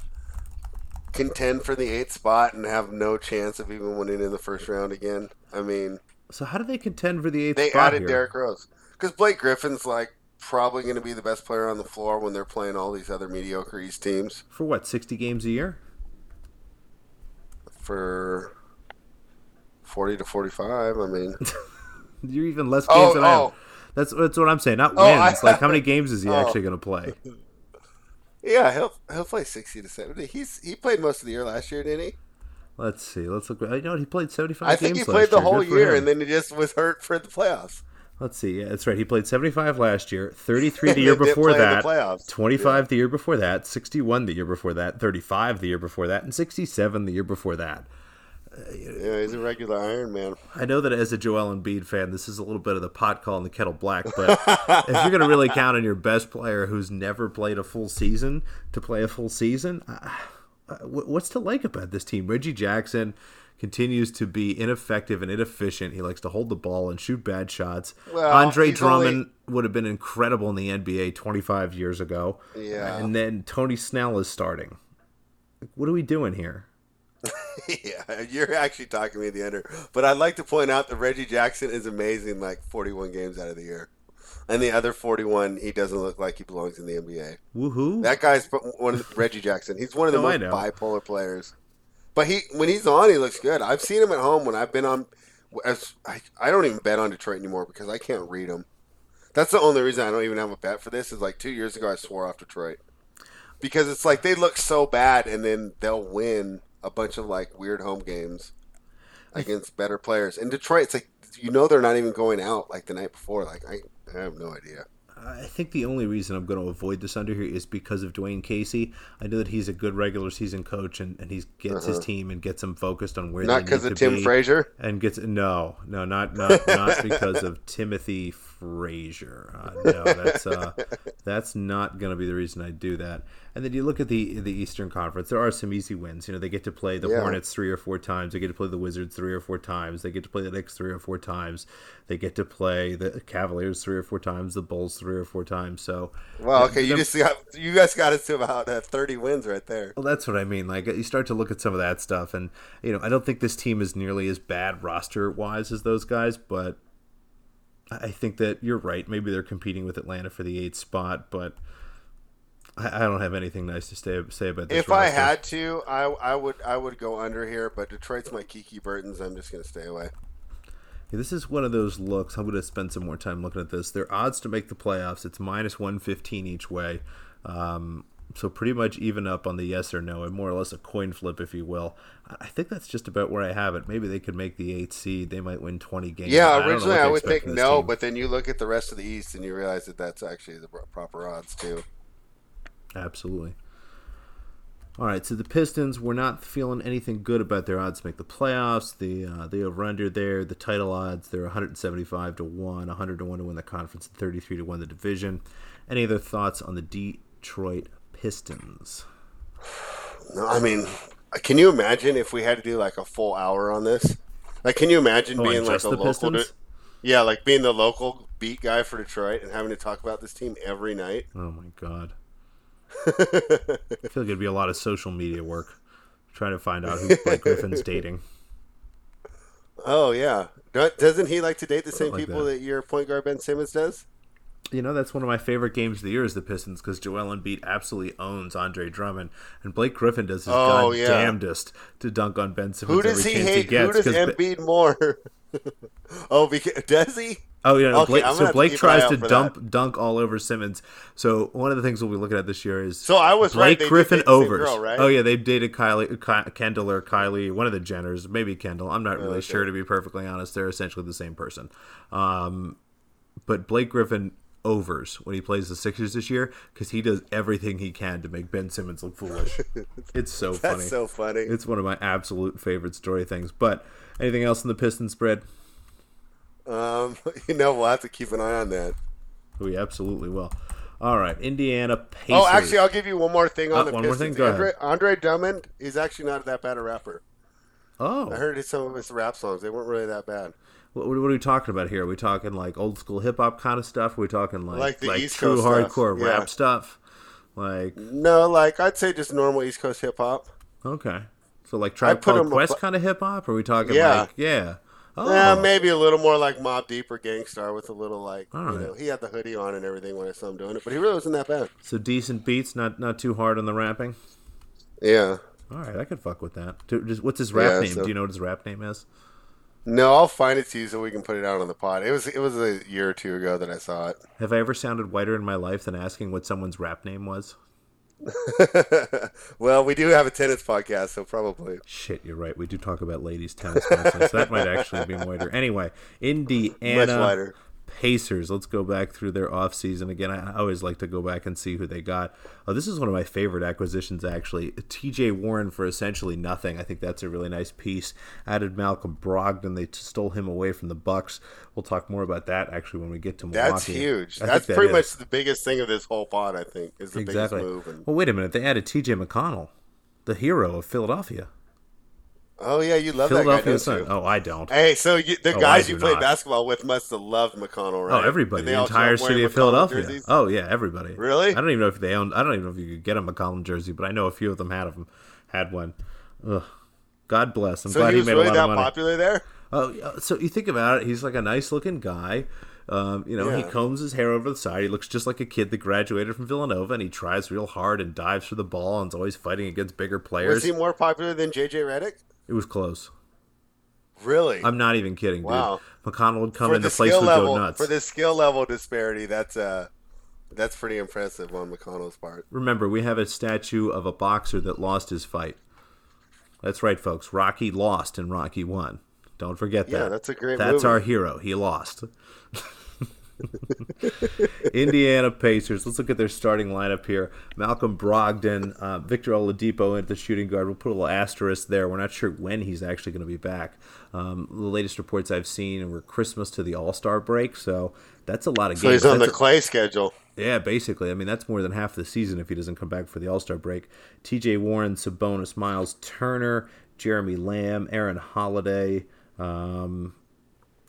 contend for the eighth spot and have no chance of even winning in the first round again? I mean, so how do they contend for the eighth? They added here? Derrick Rose because Blake Griffin's like probably going to be the best player on the floor when they're playing all these other mediocre East teams. For what, 60 games a year? For 40 to 45, I mean. You're even less games oh, than I am. Oh. That's, that's what I'm saying. Not oh, wins. I, like, how many games is he oh. actually going to play? Yeah, he'll he'll play 60 to 70. He's he played most of the year last year, didn't he? Let's see. Let's look. I know he played 75 I think he played the whole year, and then he just was hurt for the playoffs. Let's see. Yeah, that's right. He played 75 last year, 33 the year before that, 25 yeah. the year before that, 61 the year before that, 35 the year before that, and 67 the year before that. Yeah, he's a regular Iron Man. I know that as a Joel Embiid fan, this is a little bit of the pot calling the kettle black, but if you're going to really count on your best player who's never played a full season to play a full season, uh, what's to like about this team? Reggie Jackson continues to be ineffective and inefficient. He likes to hold the ball and shoot bad shots. Well, Andre Drummond only... would have been incredible in the NBA 25 years ago. Yeah. And then Tony Snell is starting. What are we doing here? yeah, you're actually talking me the under. But I'd like to point out that Reggie Jackson is amazing like 41 games out of the year. And the other 41, he doesn't look like he belongs in the NBA. Woohoo! That guy's one of the, Reggie Jackson. He's one of the no, most bipolar players. But he when he's on, he looks good. I've seen him at home when I've been on. As I, I don't even bet on Detroit anymore because I can't read them. That's the only reason I don't even have a bet for this. Is like two years ago I swore off Detroit because it's like they look so bad and then they'll win a bunch of like weird home games against better players. In Detroit, it's like you know they're not even going out like the night before. Like I, I have no idea. I think the only reason I'm going to avoid this under here is because of Dwane Casey. I know that he's a good regular season coach and, and he gets uh-huh. his team and gets them focused on where not because of Tim Frazier and gets no no not not not because of Timothy Frazier. Uh, no, that's uh, that's not going to be the reason I do that. And then you look at the the Eastern Conference. There are some easy wins. You know, they get to play the yeah. Hornets three or four times. They get to play the Wizards three or four times. They get to play the Knicks three or four times. They get to play the Cavaliers three or four times. The Bulls three or four times. So, well, okay, you just got you guys got us to about uh, thirty wins right there. Well, that's what I mean. Like you start to look at some of that stuff, and you know, I don't think this team is nearly as bad roster wise as those guys, but I think that you're right. Maybe they're competing with Atlanta for the eighth spot, but I, I don't have anything nice to say, say about this. If roster. I had to, I, I would I would go under here, but Detroit's my Kiki Burtons. I'm just going to stay away. Yeah, this is one of those looks. I'm going to spend some more time looking at this. Their odds to make the playoffs. It's minus 115 each way. Um, so pretty much even up on the yes or no, and more or less a coin flip, if you will. I think that's just about where I have it. Maybe they could make the eighth seed. They might win 20 games. Yeah, originally I, I would think no, team. but then you look at the rest of the East and you realize that that's actually the proper odds too. Absolutely. All right, so the Pistons were not feeling anything good about their odds to make the playoffs. The uh, the over under there, the title odds, they're 175 to one, 100 to one to win the conference, and 33 to win the division. Any other thoughts on the Detroit Pistons? No, I mean, can you imagine if we had to do like a full hour on this? Like, can you imagine oh, being like a local? De- yeah, like being the local beat guy for Detroit and having to talk about this team every night. Oh my god. I feel like it'd be a lot of social media work trying to find out who Blake Griffin's dating. Oh yeah, doesn't he like to date the same like people that. that. your point guard Ben Simmons does? You know, that's one of my favorite games of the year is the Pistons because Joel Embiid absolutely owns Andre Drummond, and Blake Griffin does his Oh, yeah. goddamndest to dunk on Ben Simmons Who does he hate? he gets. Who does Embiid more? oh, because, does he? Oh yeah, no, Okay, Blake, so Blake keep an eye tries to dump dunk all over Simmons. So one of the things we'll be looking at this year is So I was right. Blake they Griffin overs. girl, right? Oh yeah, they dated Kylie, Ky- Kendall or Kylie, one of the Jenners, maybe Kendall. I'm not really okay. sure to be perfectly honest. They're essentially the same person. Um, but Blake Griffin overs when he plays the Sixers this year because he does everything he can to make Ben Simmons look foolish. it's so funny. That's so funny. It's one of my absolute favorite story things. But anything else in the Pistons spread? Um, you know, we'll have to keep an eye on that. We absolutely will. All right, Indiana Pacers. Oh, actually, I'll give you one more thing on Uh, the one more Pistons. thing? Go Andre, ahead. Andre Drummond, he's actually not that bad a rapper. oh, I heard some of his rap songs; they weren't really that bad. What, what are we talking about here? Are we talking like old school hip hop kind of stuff? Are we talking like Like the East true hardcore yeah. rap stuff? Like No, like I'd say just normal East Coast hip hop. okay, so like Tribe Called Quest abo- kind of hip hop? Are we talking Yeah. like yeah? Oh, Yeah, maybe a little more like Mobb Deep or Gang Starr with a little like All you know he had the hoodie on and everything when I saw him doing it, but he really wasn't that bad. so decent beats, not not too hard on the rapping. Yeah. All right, I could fuck with that. Just- What's his rap Yeah, name? so- Do you know what his rap name is? No, I'll find it to you so we can put it out on the pod. It was it was a year or two ago that I saw it. Have I ever sounded whiter in my life than asking what someone's rap name was? well, we do have a tennis podcast, so probably. Shit, you're right. We do talk about ladies tennis mostly, so that might actually be whiter. Anyway, Indiana Much wider. Pacers. Let's go back through their offseason. Again, I always like to go back and see who they got. Oh, this is one of my favorite acquisitions, actually. TJ Warren for essentially nothing. I think that's a really nice piece. Added Malcolm Brogdon. They stole him away from the Bucks. We'll talk more about that actually when we get to Milwaukee. That's huge. I That's that pretty is. much the biggest thing of this whole pod. I think is the exactly. biggest move. And, Well, wait a minute. They added TJ McConnell, the hero of Philadelphia. Oh yeah, you love that guy, Philadelphia Sun. you? Oh, I don't. Hey, so you, the Oh, guys you do played not. basketball with must have loved McConnell, right? Oh, everybody, the entire city of McConnell Philadelphia. jerseys? Oh yeah, everybody. Really? I don't even know if they owned. I don't even know if you could get a McCollum jersey, but I know a few of them had of them. Had one. Ugh. God bless. I'm So glad he he, was made really a lot that of money. popular there. Oh, yeah, so you think about it, he's like a nice looking guy. Um, you know, he combs his hair over the side. He looks just like a kid that graduated from Villanova, and he tries real hard and dives for the ball and is always fighting against bigger players. Was he more popular than JJ Redick? It was close. Really? I'm not even kidding, dude. McConnell would come for in, the the place would level, go nuts. for the skill level disparity, that's uh, that's pretty impressive on McConnell's part. Remember, we have a statue of a boxer that lost his fight. That's right, folks. Rocky lost and Rocky won. Don't forget that. Yeah, that's a great That's movie. our hero. He lost. Indiana Pacers. Let's look at their starting lineup here. Malcolm Brogdon, uh, Victor Oladipo at the shooting guard. We'll put a little asterisk there. We're not sure when he's actually going to be back. Um, the latest reports I've seen were Christmas to the All Star break, so that's a lot of So games. he's on the That's a- clay schedule. yeah, basically. I mean, that's more than half the season if he doesn't come back for the All Star break. TJ Warren, Sabonis, Miles Turner, Jeremy Lamb, Aaron Holiday. Um,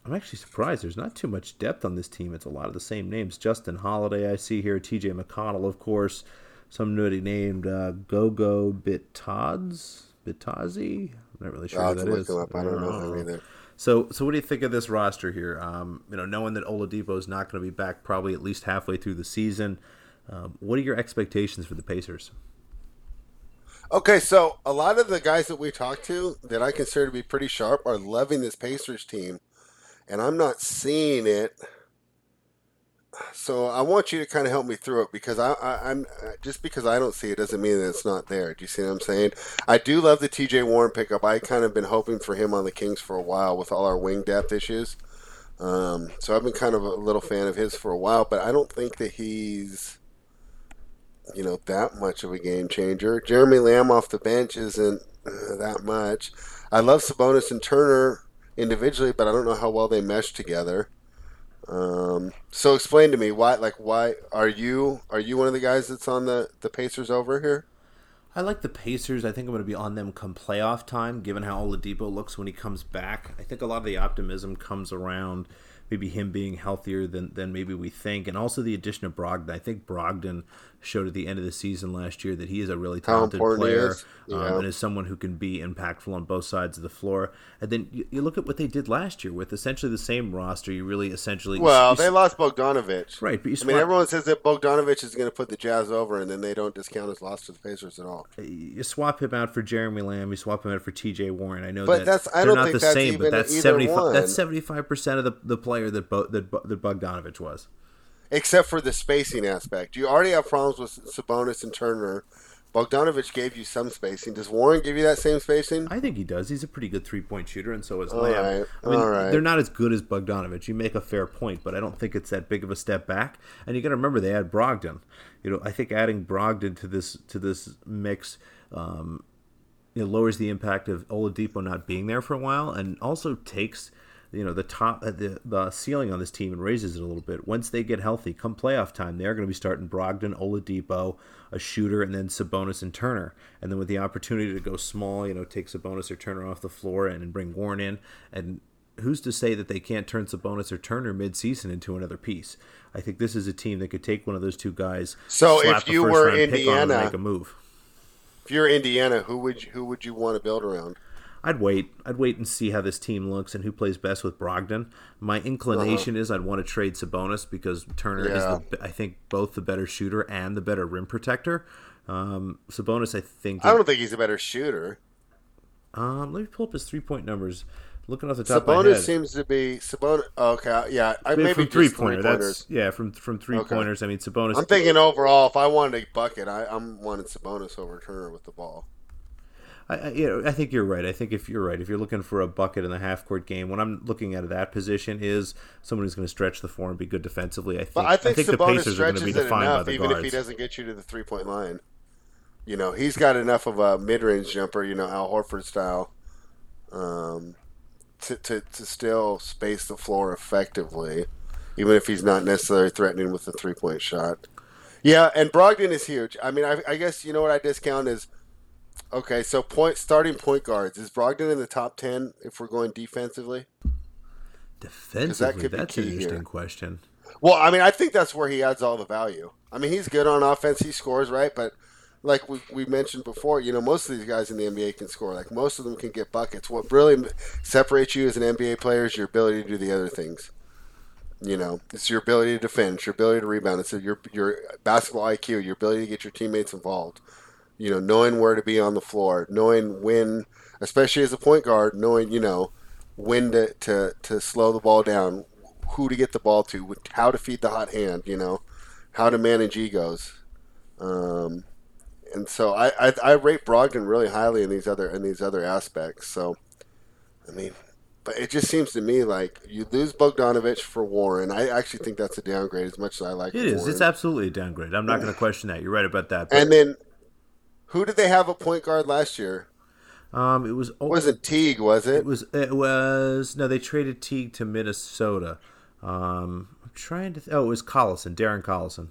I'm actually surprised there's not too much depth on this team. It's a lot of the same names. Justin Holiday, I see here. TJ McConnell, of course. Some nutty named uh, Gogo Bitadze. Bitazzi? I'm not really sure I'll who that is. up. I don't know him either. So, so what do you think of this roster here? Um, you know, knowing that Oladipo is not going to be back probably at least halfway through the season, um, what are your expectations for the Pacers? Okay, so a lot of the guys that we talked to that I consider to be pretty sharp are loving this Pacers team, and I'm not seeing it. So I want you to kind of help me through it because I, I, I'm just because I don't see it doesn't mean that it's not there. Do you see what I'm saying? I do love the T.J. Warren pickup. I kind of been hoping for him on the Kings for a while with all our wing depth issues. Um, so I've been kind of a little fan of his for a while, but I don't think that he's you know, that much of a game changer. Jeremy Lamb off the bench isn't uh, that much. I love Sabonis and Turner individually, but I don't know how well they mesh together. Um, so explain to me why, like, why are you are you one of the guys that's on the the Pacers over here? I like the Pacers. I think I'm going to be on them come playoff time, given how Oladipo looks when he comes back. I think a lot of the optimism comes around maybe him being healthier than, than maybe we think, and also the addition of Brogdon. I think Brogdon showed at the end of the season last year that he is a really talented player yeah. um, and is someone who can be impactful on both sides of the floor. And then you, you, look at what they did last year with essentially the same roster. You really essentially well, you, they lost Bogdanovich, right? But I mean, everyone says that Bogdanovich is going to put the Jazz over, and then they don't discount his loss to the Pacers at all. You swap him out for Jeremy Lamb. You swap him out for T.J. Warren. I know, but that that's I don't not think the that's same, but that's seventy five. That's seventy five percent of the, the player that Bo, that that Bogdanovich was except for the spacing aspect. You already have problems with Sabonis and Turner. Bogdanovich gave you some spacing. Does Warren give you that same spacing? I think he does. He's a pretty good three point shooter, and so is Lamb. Right. I mean, right. they're not as good as Bogdanovich. You make a fair point, but I don't think it's that big of a step back. And you got to remember they had Brogdon. You know, I think adding Brogdon to this to this mix. Um, know, lowers the impact of Oladipo not being there for a while, and also takes you know the top uh, the the ceiling on this team and raises it a little bit. Once they get healthy, come playoff time, they're going to be starting Brogdon, Oladipo, a shooter, and then Sabonis and Turner. And then with the opportunity to go small, you know, take Sabonis or Turner off the floor and, and bring Warren in, and who's to say that they can't turn Sabonis or Turner mid-season into another piece? I think this is a team that could take one of those two guys. So if you were Indiana, make a move. If you're Indiana, who would you, who would you want to build around? I'd wait. I'd wait and see how this team looks and who plays best with Brogdon. My inclination uh-huh. is I'd want to trade Sabonis because Turner yeah. is, the, I think, both the better shooter and the better rim protector. Um, Sabonis, I think. I don't think he's a better shooter. Um, let me pull up his three point numbers. Looking off the top Sabonis of my head, seems to be Sabonis. Okay, yeah, I maybe from three pointer. That's yeah, from from three okay. pointers. I mean, Sabonis. I'm thinking overall, if I wanted a bucket, I, I'm wanting Sabonis over Turner with the ball. I, you know, I think you're right. I think if you're right, if you're looking for a bucket in the half court game, when I'm looking at that position is someone who's going to stretch the floor and be good defensively. I think. But I think, I think the Pacers are going to be defined enough, by the even guards. if he doesn't get you to the three point line. You know, he's got enough of a mid range jumper, you know, Al Horford style, um, to, to to still space the floor effectively, even if he's not necessarily threatening with the three point shot. Yeah, and Brogdon is huge. I mean, I, I guess you know what I discount is Okay, so point starting point guards is Brogdon in the top ten if we're going defensively. Defensively, that that's an interesting here. question. Well, I mean, I think that's where he adds all the value. I mean, he's good on offense; he scores right, but like we, we mentioned before, you know, most of these guys in the NBA can score. Like most of them can get buckets. What really separates you as an NBA player is your ability to do the other things. You know, it's your ability to defend, it's your ability to rebound, it's your your basketball IQ, your ability to get your teammates involved you know, knowing where to be on the floor, knowing when, especially as a point guard, knowing you know when to to, to slow the ball down, who to get the ball to, how to feed the hot hand, you know, how to manage egos. Um, and so I, I, I rate Brogdon really highly in these other in these other aspects. So, I mean, but it just seems to me like you lose Bogdanovich for Warren. I actually think that's a downgrade as much as I like. It is. Warren. It's absolutely a downgrade. I'm not going to question that. You're right about that. But... And then who did they have a point guard last year? Um, it was oh, wasn't Teague, was it? It was. It was no. They traded Teague to Minnesota. Um, I'm trying to. Th- oh, it was Collison, Darren Collison.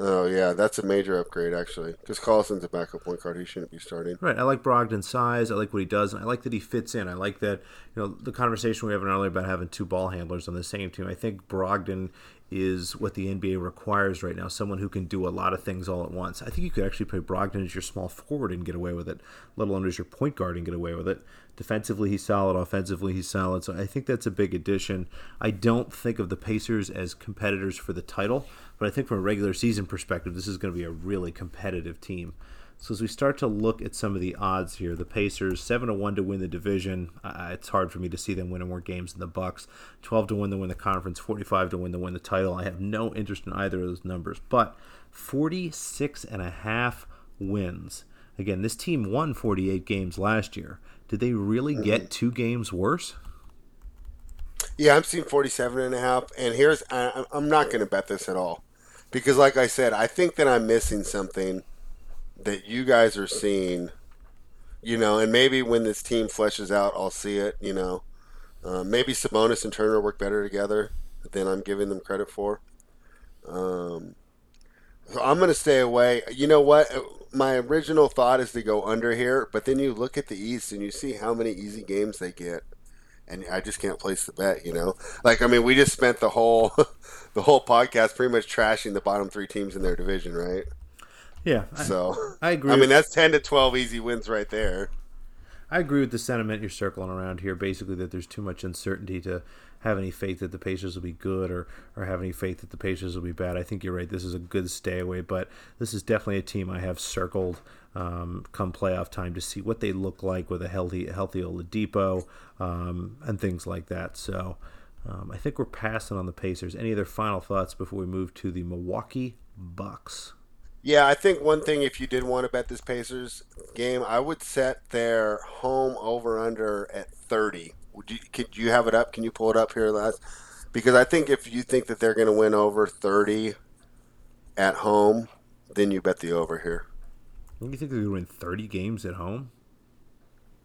Oh yeah, that's a major upgrade actually. Because Collison's a backup point guard; he shouldn't be starting. Right. I like Brogdon's size. I like what he does, and I like that he fits in. I like that you know the conversation we were having earlier about having two ball handlers on the same team. I think Brogdon is what the NBA requires right now. Someone who can do a lot of things all at once. I think you could actually play Brogdon as your small forward and get away with it, let alone as your point guard and get away with it. Defensively, he's solid. Offensively, he's solid. So I think that's a big addition. I don't think of the Pacers as competitors for the title, but I think from a regular season perspective, this is going to be a really competitive team. So as we start to look at some of the odds here, the Pacers seven to one to win the division. Uh, it's hard for me to see them winning more games than the Bucks. Twelve to win to win the conference. Forty-five to win to win the title. I have no interest in either of those numbers, but 46 and a half wins. Again, this team won 48 games last year. Did they really mm-hmm. get two games worse? Yeah, I'm seeing 47 and a half. And here's, I, I'm not going to bet this at all. Because, like I said, I think that I'm missing something that you guys are seeing, you know, and maybe when this team fleshes out, I'll see it, you know. Uh, maybe Sabonis and Turner work better together than I'm giving them credit for. Um, so I'm going to stay away. You know what? My original thought is to go under here, but then you look at the East and you see how many easy games they get. and I just can't place the bet. You know, like I mean, we just spent the whole the whole podcast pretty much trashing the bottom three teams in their division, right? Yeah. So I, I agree. I mean, that's ten to twelve easy wins right there. I agree with the sentiment you're circling around here. Basically, that there's too much uncertainty to have any faith that the Pacers will be good or, or have any faith that the Pacers will be bad. I think you're right. This is a good stay away, but this is definitely a team I have circled um, come playoff time to see what they look like with a healthy healthy Oladipo um, and things like that. So um, I think we're passing on the Pacers. Any other final thoughts before we move to the Milwaukee Bucks? Yeah, I think one thing if you did want to bet this Pacers game, I would set their home over under at 30. Would you could you have it up? Can you pull it up here last? Because I think if you think that they're going to win over 30 at home, then you bet the over here. You think they're going to win 30 games at home?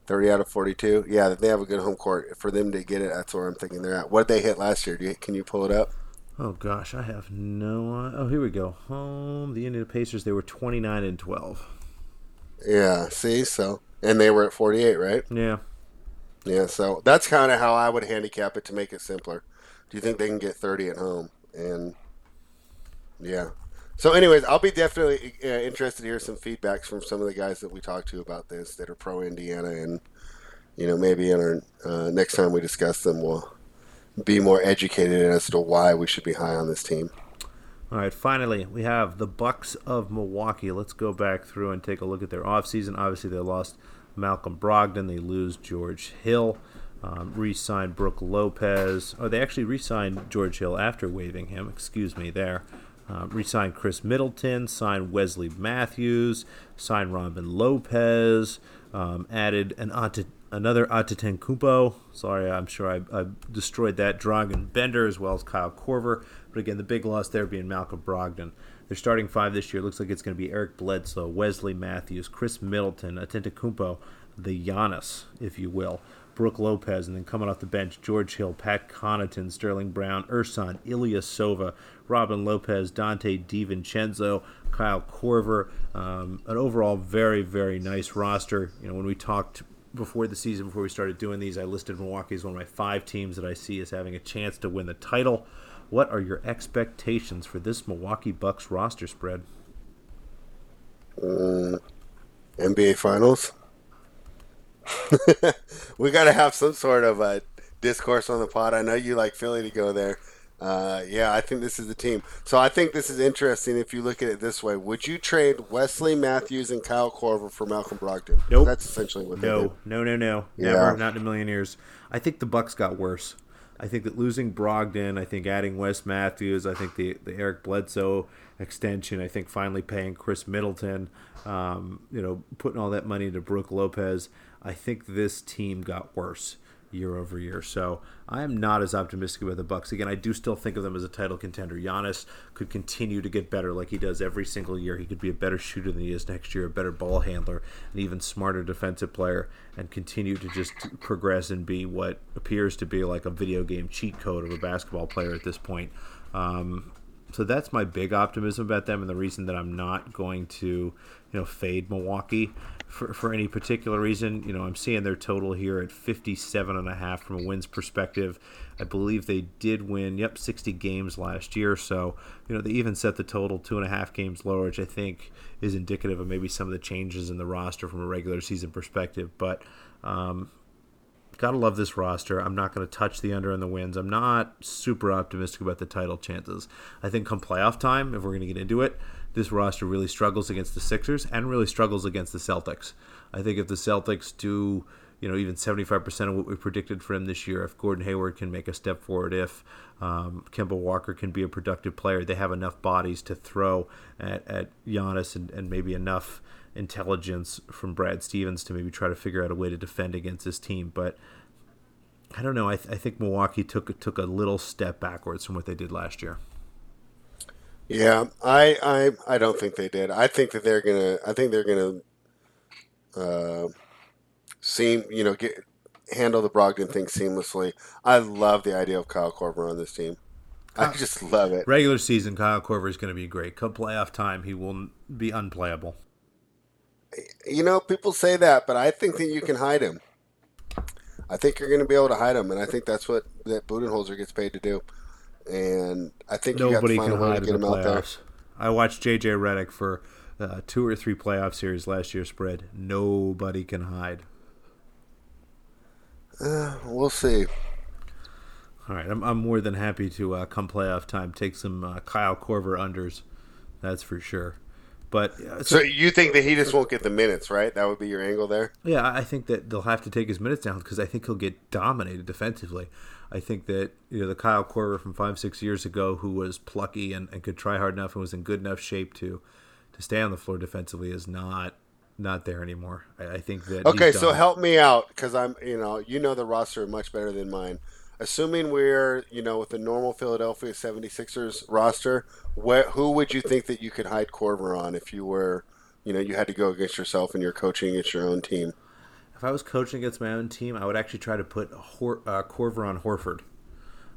30 out of 42. Yeah, they have a good home court. For them to get it, that's where I'm thinking they're at. What did they hit last year? Do you, can you pull it up? Oh gosh, I have no. Oh, here we go. Home, the Indiana Pacers. They were twenty nine and twelve. Yeah, see, so and they were at 48, right? Yeah, Yeah, so that's kind of how I would handicap it to make it simpler. Do you think they can get 30 at home? And yeah. So, anyways, I'll be definitely uh, interested to hear some feedbacks from some of the guys that we talked to about this that are pro Indiana, and you know maybe in our uh, next time we discuss them, we'll be more educated as to why we should be high on this team. All right, finally, we have the Bucks of Milwaukee. Let's go back through and take a look at their offseason. Obviously, they lost Malcolm Brogdon. They lose George Hill. Um, re-signed Brook Lopez. Oh, they actually re-signed George Hill after waiving him. Excuse me there. Um, re-signed Khris Middleton. Signed Wesley Matthews. Signed Robin Lopez. Um, added an another Antetokounmpo. Sorry, I'm sure I, I destroyed that. Dragan Bender as well as Kyle Korver. But again, the big loss there being Malcolm Brogdon. Their starting five this year looks like it's going to be Eric Bledsoe, Wesley Matthews, Khris Middleton, Atentakumpo, the Giannis, if you will, Brook Lopez, and then coming off the bench, George Hill, Pat Connaughton, Sterling Brown, Ersan Ilyasova, Robin Lopez, Donte DiVincenzo, Kyle Korver. Um, an overall very, very nice roster. You know, when we talked before the season, before we started doing these, I listed Milwaukee as one of my five teams that I see as having a chance to win the title. What are your expectations for this Milwaukee Bucks roster spread? Mm, NBA Finals. we got to have some sort of a discourse on the pod. I know you like Philly to go there. Uh, yeah, I think this is the team. So I think this is interesting if you look at it this way. Would you trade Wesley Matthews and Kyle Korver for Malcolm Brogdon? Nope. That's essentially what they did. No, no, no, no. Yeah. Never, not in a million years. I think the Bucks got worse. I think that losing Brogdon, I think adding Wes Matthews, I think the the Eric Bledsoe extension, I think finally paying Khris Middleton, um, you know, putting all that money into Brook Lopez, I think this team got worse year over year. So I am not as optimistic about the Bucks. Again, I do still think of them as a title contender. Giannis could continue to get better like he does every single year. He could be a better shooter than he is next year, a better ball handler, an even smarter defensive player, and continue to just progress and be what appears to be like a video game cheat code of a basketball player at this point. Um, so that's my big optimism about them and the reason that I'm not going to, you know, fade Milwaukee for, for any particular reason. You know, I'm seeing their total here at 57 and a half from a wins perspective. I believe they did win, yep, 60 games last year. So, you know, they even set the total two and a half games lower, which I think is indicative of maybe some of the changes in the roster from a regular season perspective. But, um, Gotta love this roster. I'm not going to touch the under and the wins. I'm not super optimistic about the title chances. I think come playoff time, if we're going to get into it, this roster really struggles against the Sixers and really struggles against the Celtics. I think if the Celtics do, you know, even 75% of what we predicted for him this year, if Gordon Hayward can make a step forward, if um, Kemba Walker can be a productive player, they have enough bodies to throw at, at Giannis and, and maybe enough intelligence from Brad Stevens to maybe try to figure out a way to defend against this team. But I don't know. I, th- I think Milwaukee took took a little step backwards from what they did last year. Yeah, I, I I don't think they did. I think that they're gonna. I think they're gonna. Uh, seem you know get handle the Brogdon thing seamlessly. I love the idea of Kyle Korver on this team. I just love it. Regular season, Kyle Korver is going to be great. Come playoff time, he will be unplayable. You know, people say that, but I think that you can hide him. I think you're going to be able to hide him, and I think that's what that Budenholzer gets paid to do. And I think nobody you got to can find a way hide in the him out there. playoffs. I watched JJ Redick for uh, two or three playoff series last year spread. Nobody can hide. Uh, we'll see. All right, I'm, I'm more than happy to uh, come playoff time take some uh, Kyle Korver unders. That's for sure. But uh, So you think that he just won't get the minutes, right? That would be your angle there. Yeah, I think that they'll have to take his minutes down because I think he'll get dominated defensively. I think that you know the Kyle Korver from five six years ago, who was plucky and, and could try hard enough and was in good enough shape to to stay on the floor defensively, is not not there anymore. I, I think that Okay, so done. help me out because I'm, you know, you know the roster much better than mine. Assuming we're, you know, with the normal Philadelphia 76ers roster, wh- who would you think that you could hide Korver on if you were, you know, you had to go against yourself and you're coaching against your own team? If I was coaching against my own team, I would actually try to put Hor- uh, Korver on Horford.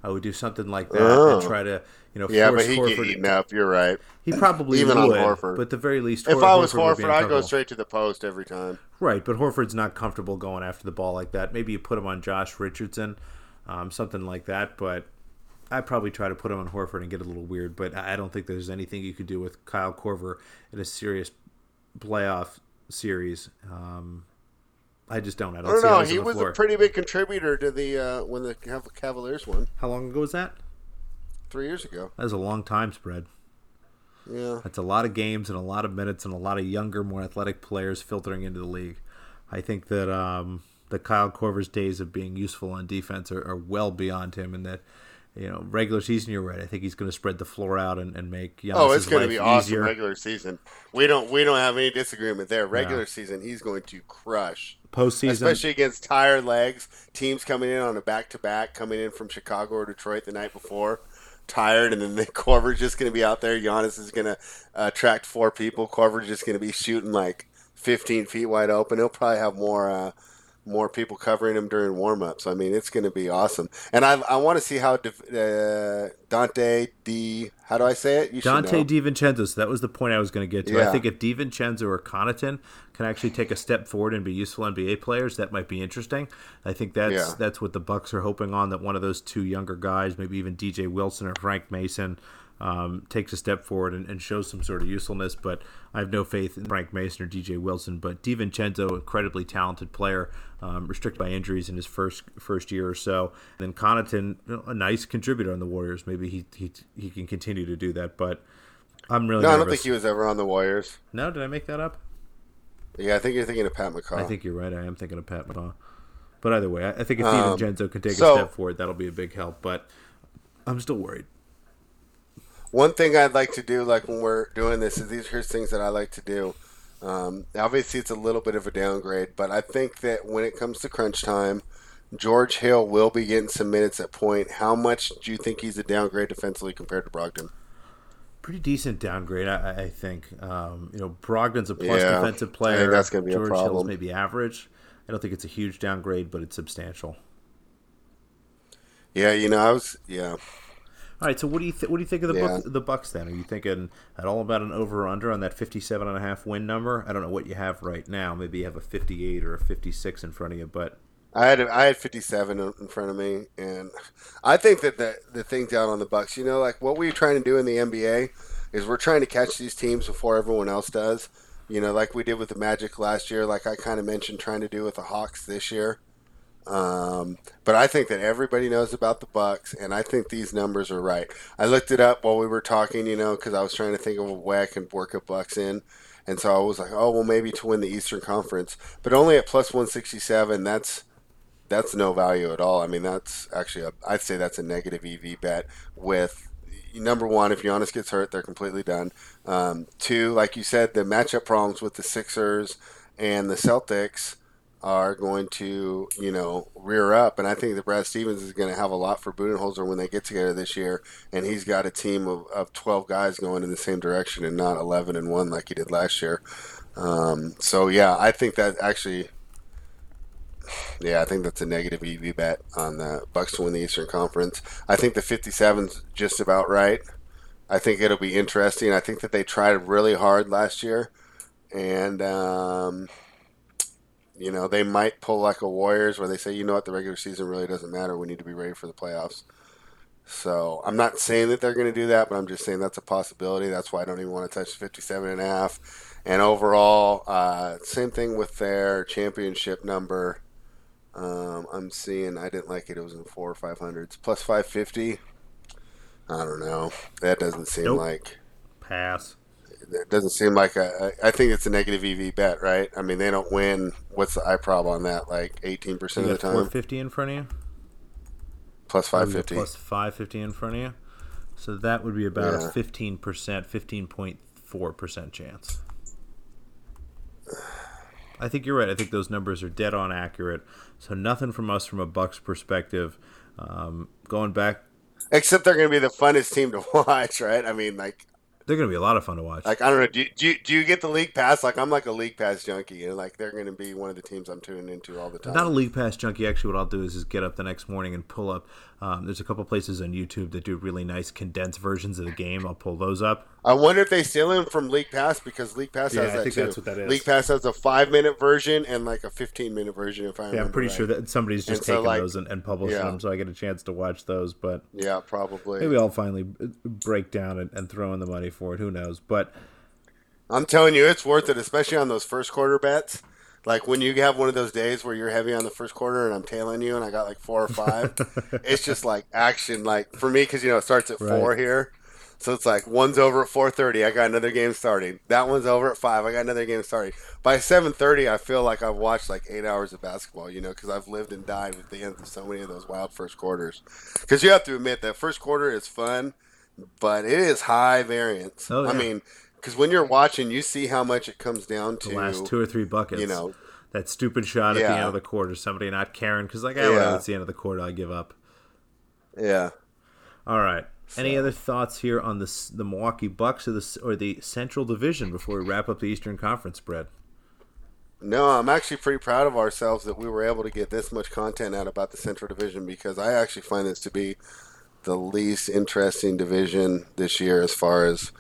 I would do something like that Oh. and try to, you know, Yeah, force but he get Horford. eaten up. You're right. He probably Even on Horford. but the very least, If Hor- I was would Horford, I'd go straight to the post every time. Right, but Horford's not comfortable going after the ball like that. Maybe you put him on Josh Richardson, um, something like that. But I'd probably try to put him on Horford and get a little weird. But I I don't think there's anything you could do with Kyle Korver in a serious playoff series. Um, I just don't. I don't, I don't know. He was floor. a pretty big contributor to the uh, when the Cavaliers won How long ago was that? three years ago. That was a long time spread. Yeah. That's a lot of games and a lot of minutes and a lot of younger, more athletic players filtering into the league. I think that um, the Kyle Korver's days of being useful on defense are, are well beyond him, and that you know regular season. You're right. I think he's going to spread the floor out and, and make Giannis's Oh, it's going to be awesome easier. regular season. We don't we don't have any disagreement there. Regular season, he's going to crush, Postseason, especially against tired legs. Teams coming in on a back to back, coming in from Chicago or Detroit the night before, tired, and then the Korver's just going to be out there. Giannis is going to uh, attract four people. Korver's just going to be shooting like 15 feet wide open. He'll probably have more. Uh, more people covering him during warm-ups. I mean, it's going to be awesome, and I, I want to see how uh, Dante D. How do I say it? You Dante. DiVincenzo. So that was the point I was going to get to. I think if DiVincenzo or Connaughton can actually take a step forward and be useful NBA players, that might be interesting. I think that's Yeah. that's what the Bucks are hoping on. That one of those two younger guys, maybe even DJ Wilson or Frank Mason, um, takes a step forward and, and shows some sort of usefulness. But I have no faith in Frank Mason or DJ Wilson. But DiVincenzo, incredibly talented player, um, restricted by injuries in his first first year or so. then Connaughton, a nice contributor on the Warriors. Maybe he he, he can continue to do that. But I'm really No, I don't think he was ever on the Warriors. No, did I make that up? Yeah, I think you're thinking of Pat McCaw. I think you're right. I am thinking of Pat McCaw. But either way, I I think if Um, DiVincenzo can take so- a step forward, that'll be a big help. But I'm still worried. One thing I'd like to do, like when we're doing this, is these here's things that I like to do. Um, obviously, it's a little bit of a downgrade, but I think that when it comes to crunch time, George Hill will be getting some minutes at point. How much do you think he's a downgrade defensively compared to Brogdon? Pretty decent downgrade, I, I- think. Um, you know, Brogdon's a plus Yeah, defensive I think player. that's gonna be a George Hill's maybe average. I don't think it's a huge downgrade, but it's substantial. Yeah, you know, I was yeah. All right, so what do you th- what do you think of the Yeah. The Bucks then? Are you thinking at all about an over or under on that 57 and a half win number? I don't know what you have right now. Maybe you have a 58 or a 56 in front of you, but I had I had 57 in in front of me, and I think that the the thing down on the Bucks, you know, like what we're trying to do in the NBA is we're trying to catch these teams before everyone else does. You know, like we did with the Magic last year, like I kind of mentioned trying to do with the Hawks this year. Um, but I think that everybody knows about the Bucks, and I think these numbers are right. I looked it up while we were talking, you know, because I was trying to think of a way I can work a Bucks in, and so I was like, oh well, maybe to win the Eastern Conference, but only at plus one sixty seven. That's that's no value at all. I mean, that's actually a, I'd say that's a negative EV bet. With number one, if Giannis gets hurt, they're completely done. Um, two, like you said, the matchup problems with the Sixers and the Celtics are going to, you know, rear up. And I think that Brad Stevens is going to have a lot for Budenholzer when they get together this year. And he's got a team of, of 12 guys going in the same direction and not 11 and 1 like he did last year. Um, so, yeah, I think that actually, yeah, I think that's a negative EV bet on the Bucks to win the Eastern Conference. I think the 57's just about right. I think it'll be interesting. I think that they tried really hard last year. And, um, You know, they might pull like a Warriors where they say, you know what, the regular season really doesn't matter. We need to be ready for the playoffs. So I'm not saying that they're going to do that, but I'm just saying that's a possibility. That's why I don't even want to touch 57 and a half. And overall, uh, same thing with their championship number. Um, I'm seeing I didn't like it. It was in four or five hundreds plus 550. I don't know. That doesn't seem nope. like pass. It doesn't seem like a. I think it's a negative EV bet, right? I mean, they don't win. What's the IPROB on that? Like 18 percent of the time. 450 in front of you. Plus 550. Plus 550 in front of you. So that would be about yeah. a 15%, 15.4% chance. I think you're right. I think those numbers are dead on accurate. So nothing from us from a Bucks perspective. Um, going back, except they're going to be the funnest team to watch, right? I mean, like they're going to be a lot of fun to watch. Like I don't know, do you, do you, do you get the league pass? Like I'm like a league pass junkie, and like they're going to be one of the teams I'm tuning into all the time. Not a league pass junkie. Actually, what I'll do is just get up the next morning and pull up. Um, there's a couple places on YouTube that do really nice condensed versions of the game. I'll pull those up. I wonder if they steal them from League Pass because League Pass yeah, has I that think too. That's what that is. League Pass has a five minute version and like a fifteen minute version. If I yeah, I'm pretty right. sure that somebody's just taking so, like, those and, and publishing yeah. them, so I get a chance to watch those. But yeah, probably. Maybe I'll finally break down and, and throw in the money for it. Who knows? But I'm telling you, it's worth it, especially on those first quarter bets. Like when you have one of those days where you're heavy on the first quarter and I'm tailing you and I got like four or five, it's just like action. Like for me, because you know it starts at right. four here, so it's like one's over at four thirty. I got another game starting. That one's over at five. I got another game starting. By seven thirty, I feel like I've watched like eight hours of basketball. You know, because I've lived and died with the end of so many of those wild first quarters. Because you have to admit that first quarter is fun, but it is high variance. Oh, yeah. I mean because when you're watching, you see how much it comes down to the last two or three buckets. You know, that stupid shot at yeah. the end of the quarter, somebody not caring because like, oh, yeah. well, it's the end of the quarter, I give up. Yeah. All right. So. Any other thoughts here on the the Milwaukee Bucks or the or the Central Division before we wrap up the Eastern Conference spread? No, I'm actually pretty proud of ourselves that we were able to get this much content out about the Central Division because I actually find this to be the least interesting division this year as far as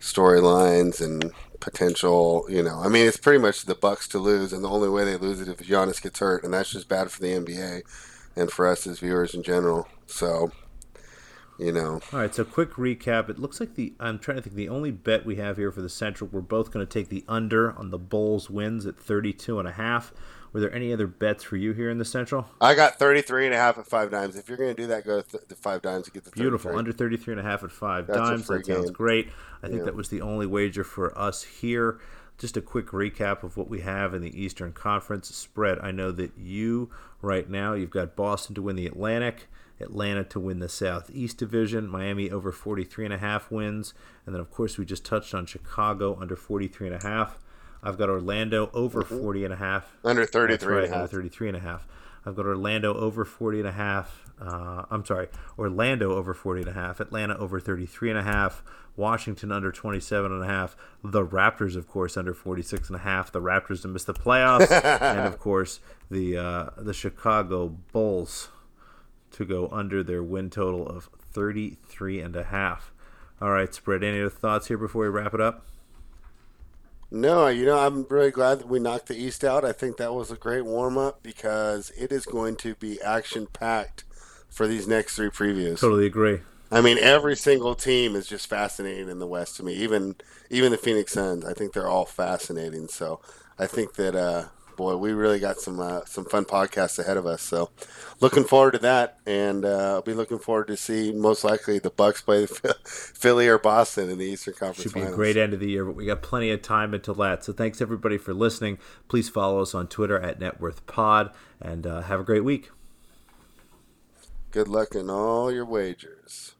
storylines and potential. You know, I mean, it's pretty much the Bucks to lose, and the only way they lose it if Giannis gets hurt, and that's just bad for the NBA and for us as viewers in general. So, you know. All right. So, quick recap. It looks like the I'm trying to think. The only bet we have here for the Central, we're both going to take the under on the Bulls wins at 32 and a half. Were there any other bets for you here in the Central? I got 33 and a half at five dimes. If you're going to do that, go to five dimes and get the 33. Beautiful. Under 33 and a half at five That's dimes. That sounds game. great. I think yeah. that was the only wager for us here. Just a quick recap of what we have in the Eastern Conference spread. I know that you, right now, you've got Boston to win the Atlantic. Atlanta to win the Southeast Division, Miami over 43 and a half wins, and then of course we just touched on Chicago under 43 and a half. I've got Orlando over mm-hmm. 40 and a half. Under 33 right, and a half. Under 33 and a half. I've got Orlando over 40 and a half. Uh, I'm sorry, Orlando over 40 and a half. Atlanta over 33 and a half. Washington under 27 and a half. The Raptors, of course, under 46 and a half. The Raptors to miss the playoffs. and, of course, the, uh, the Chicago Bulls to go under their win total of 33 and a half. All right, spread. Any other thoughts here before we wrap it up? No, you know, I'm really glad that we knocked the East out. I think that was a great warm up because it is going to be action packed for these next three previews. Totally agree. I mean, every single team is just fascinating in the West to me. Even even the Phoenix Suns, I think they're all fascinating. So I think that uh, boy, we really got some uh, some fun podcasts ahead of us. So, looking forward to that, and uh, I'll be looking forward to see most likely the Bucks play Philly or Boston in the Eastern Conference. Should be Finals. a great end of the year, but we got plenty of time until that. So, thanks everybody for listening. Please follow us on Twitter at NetworthPod, and uh, have a great week. Good luck in all your wagers.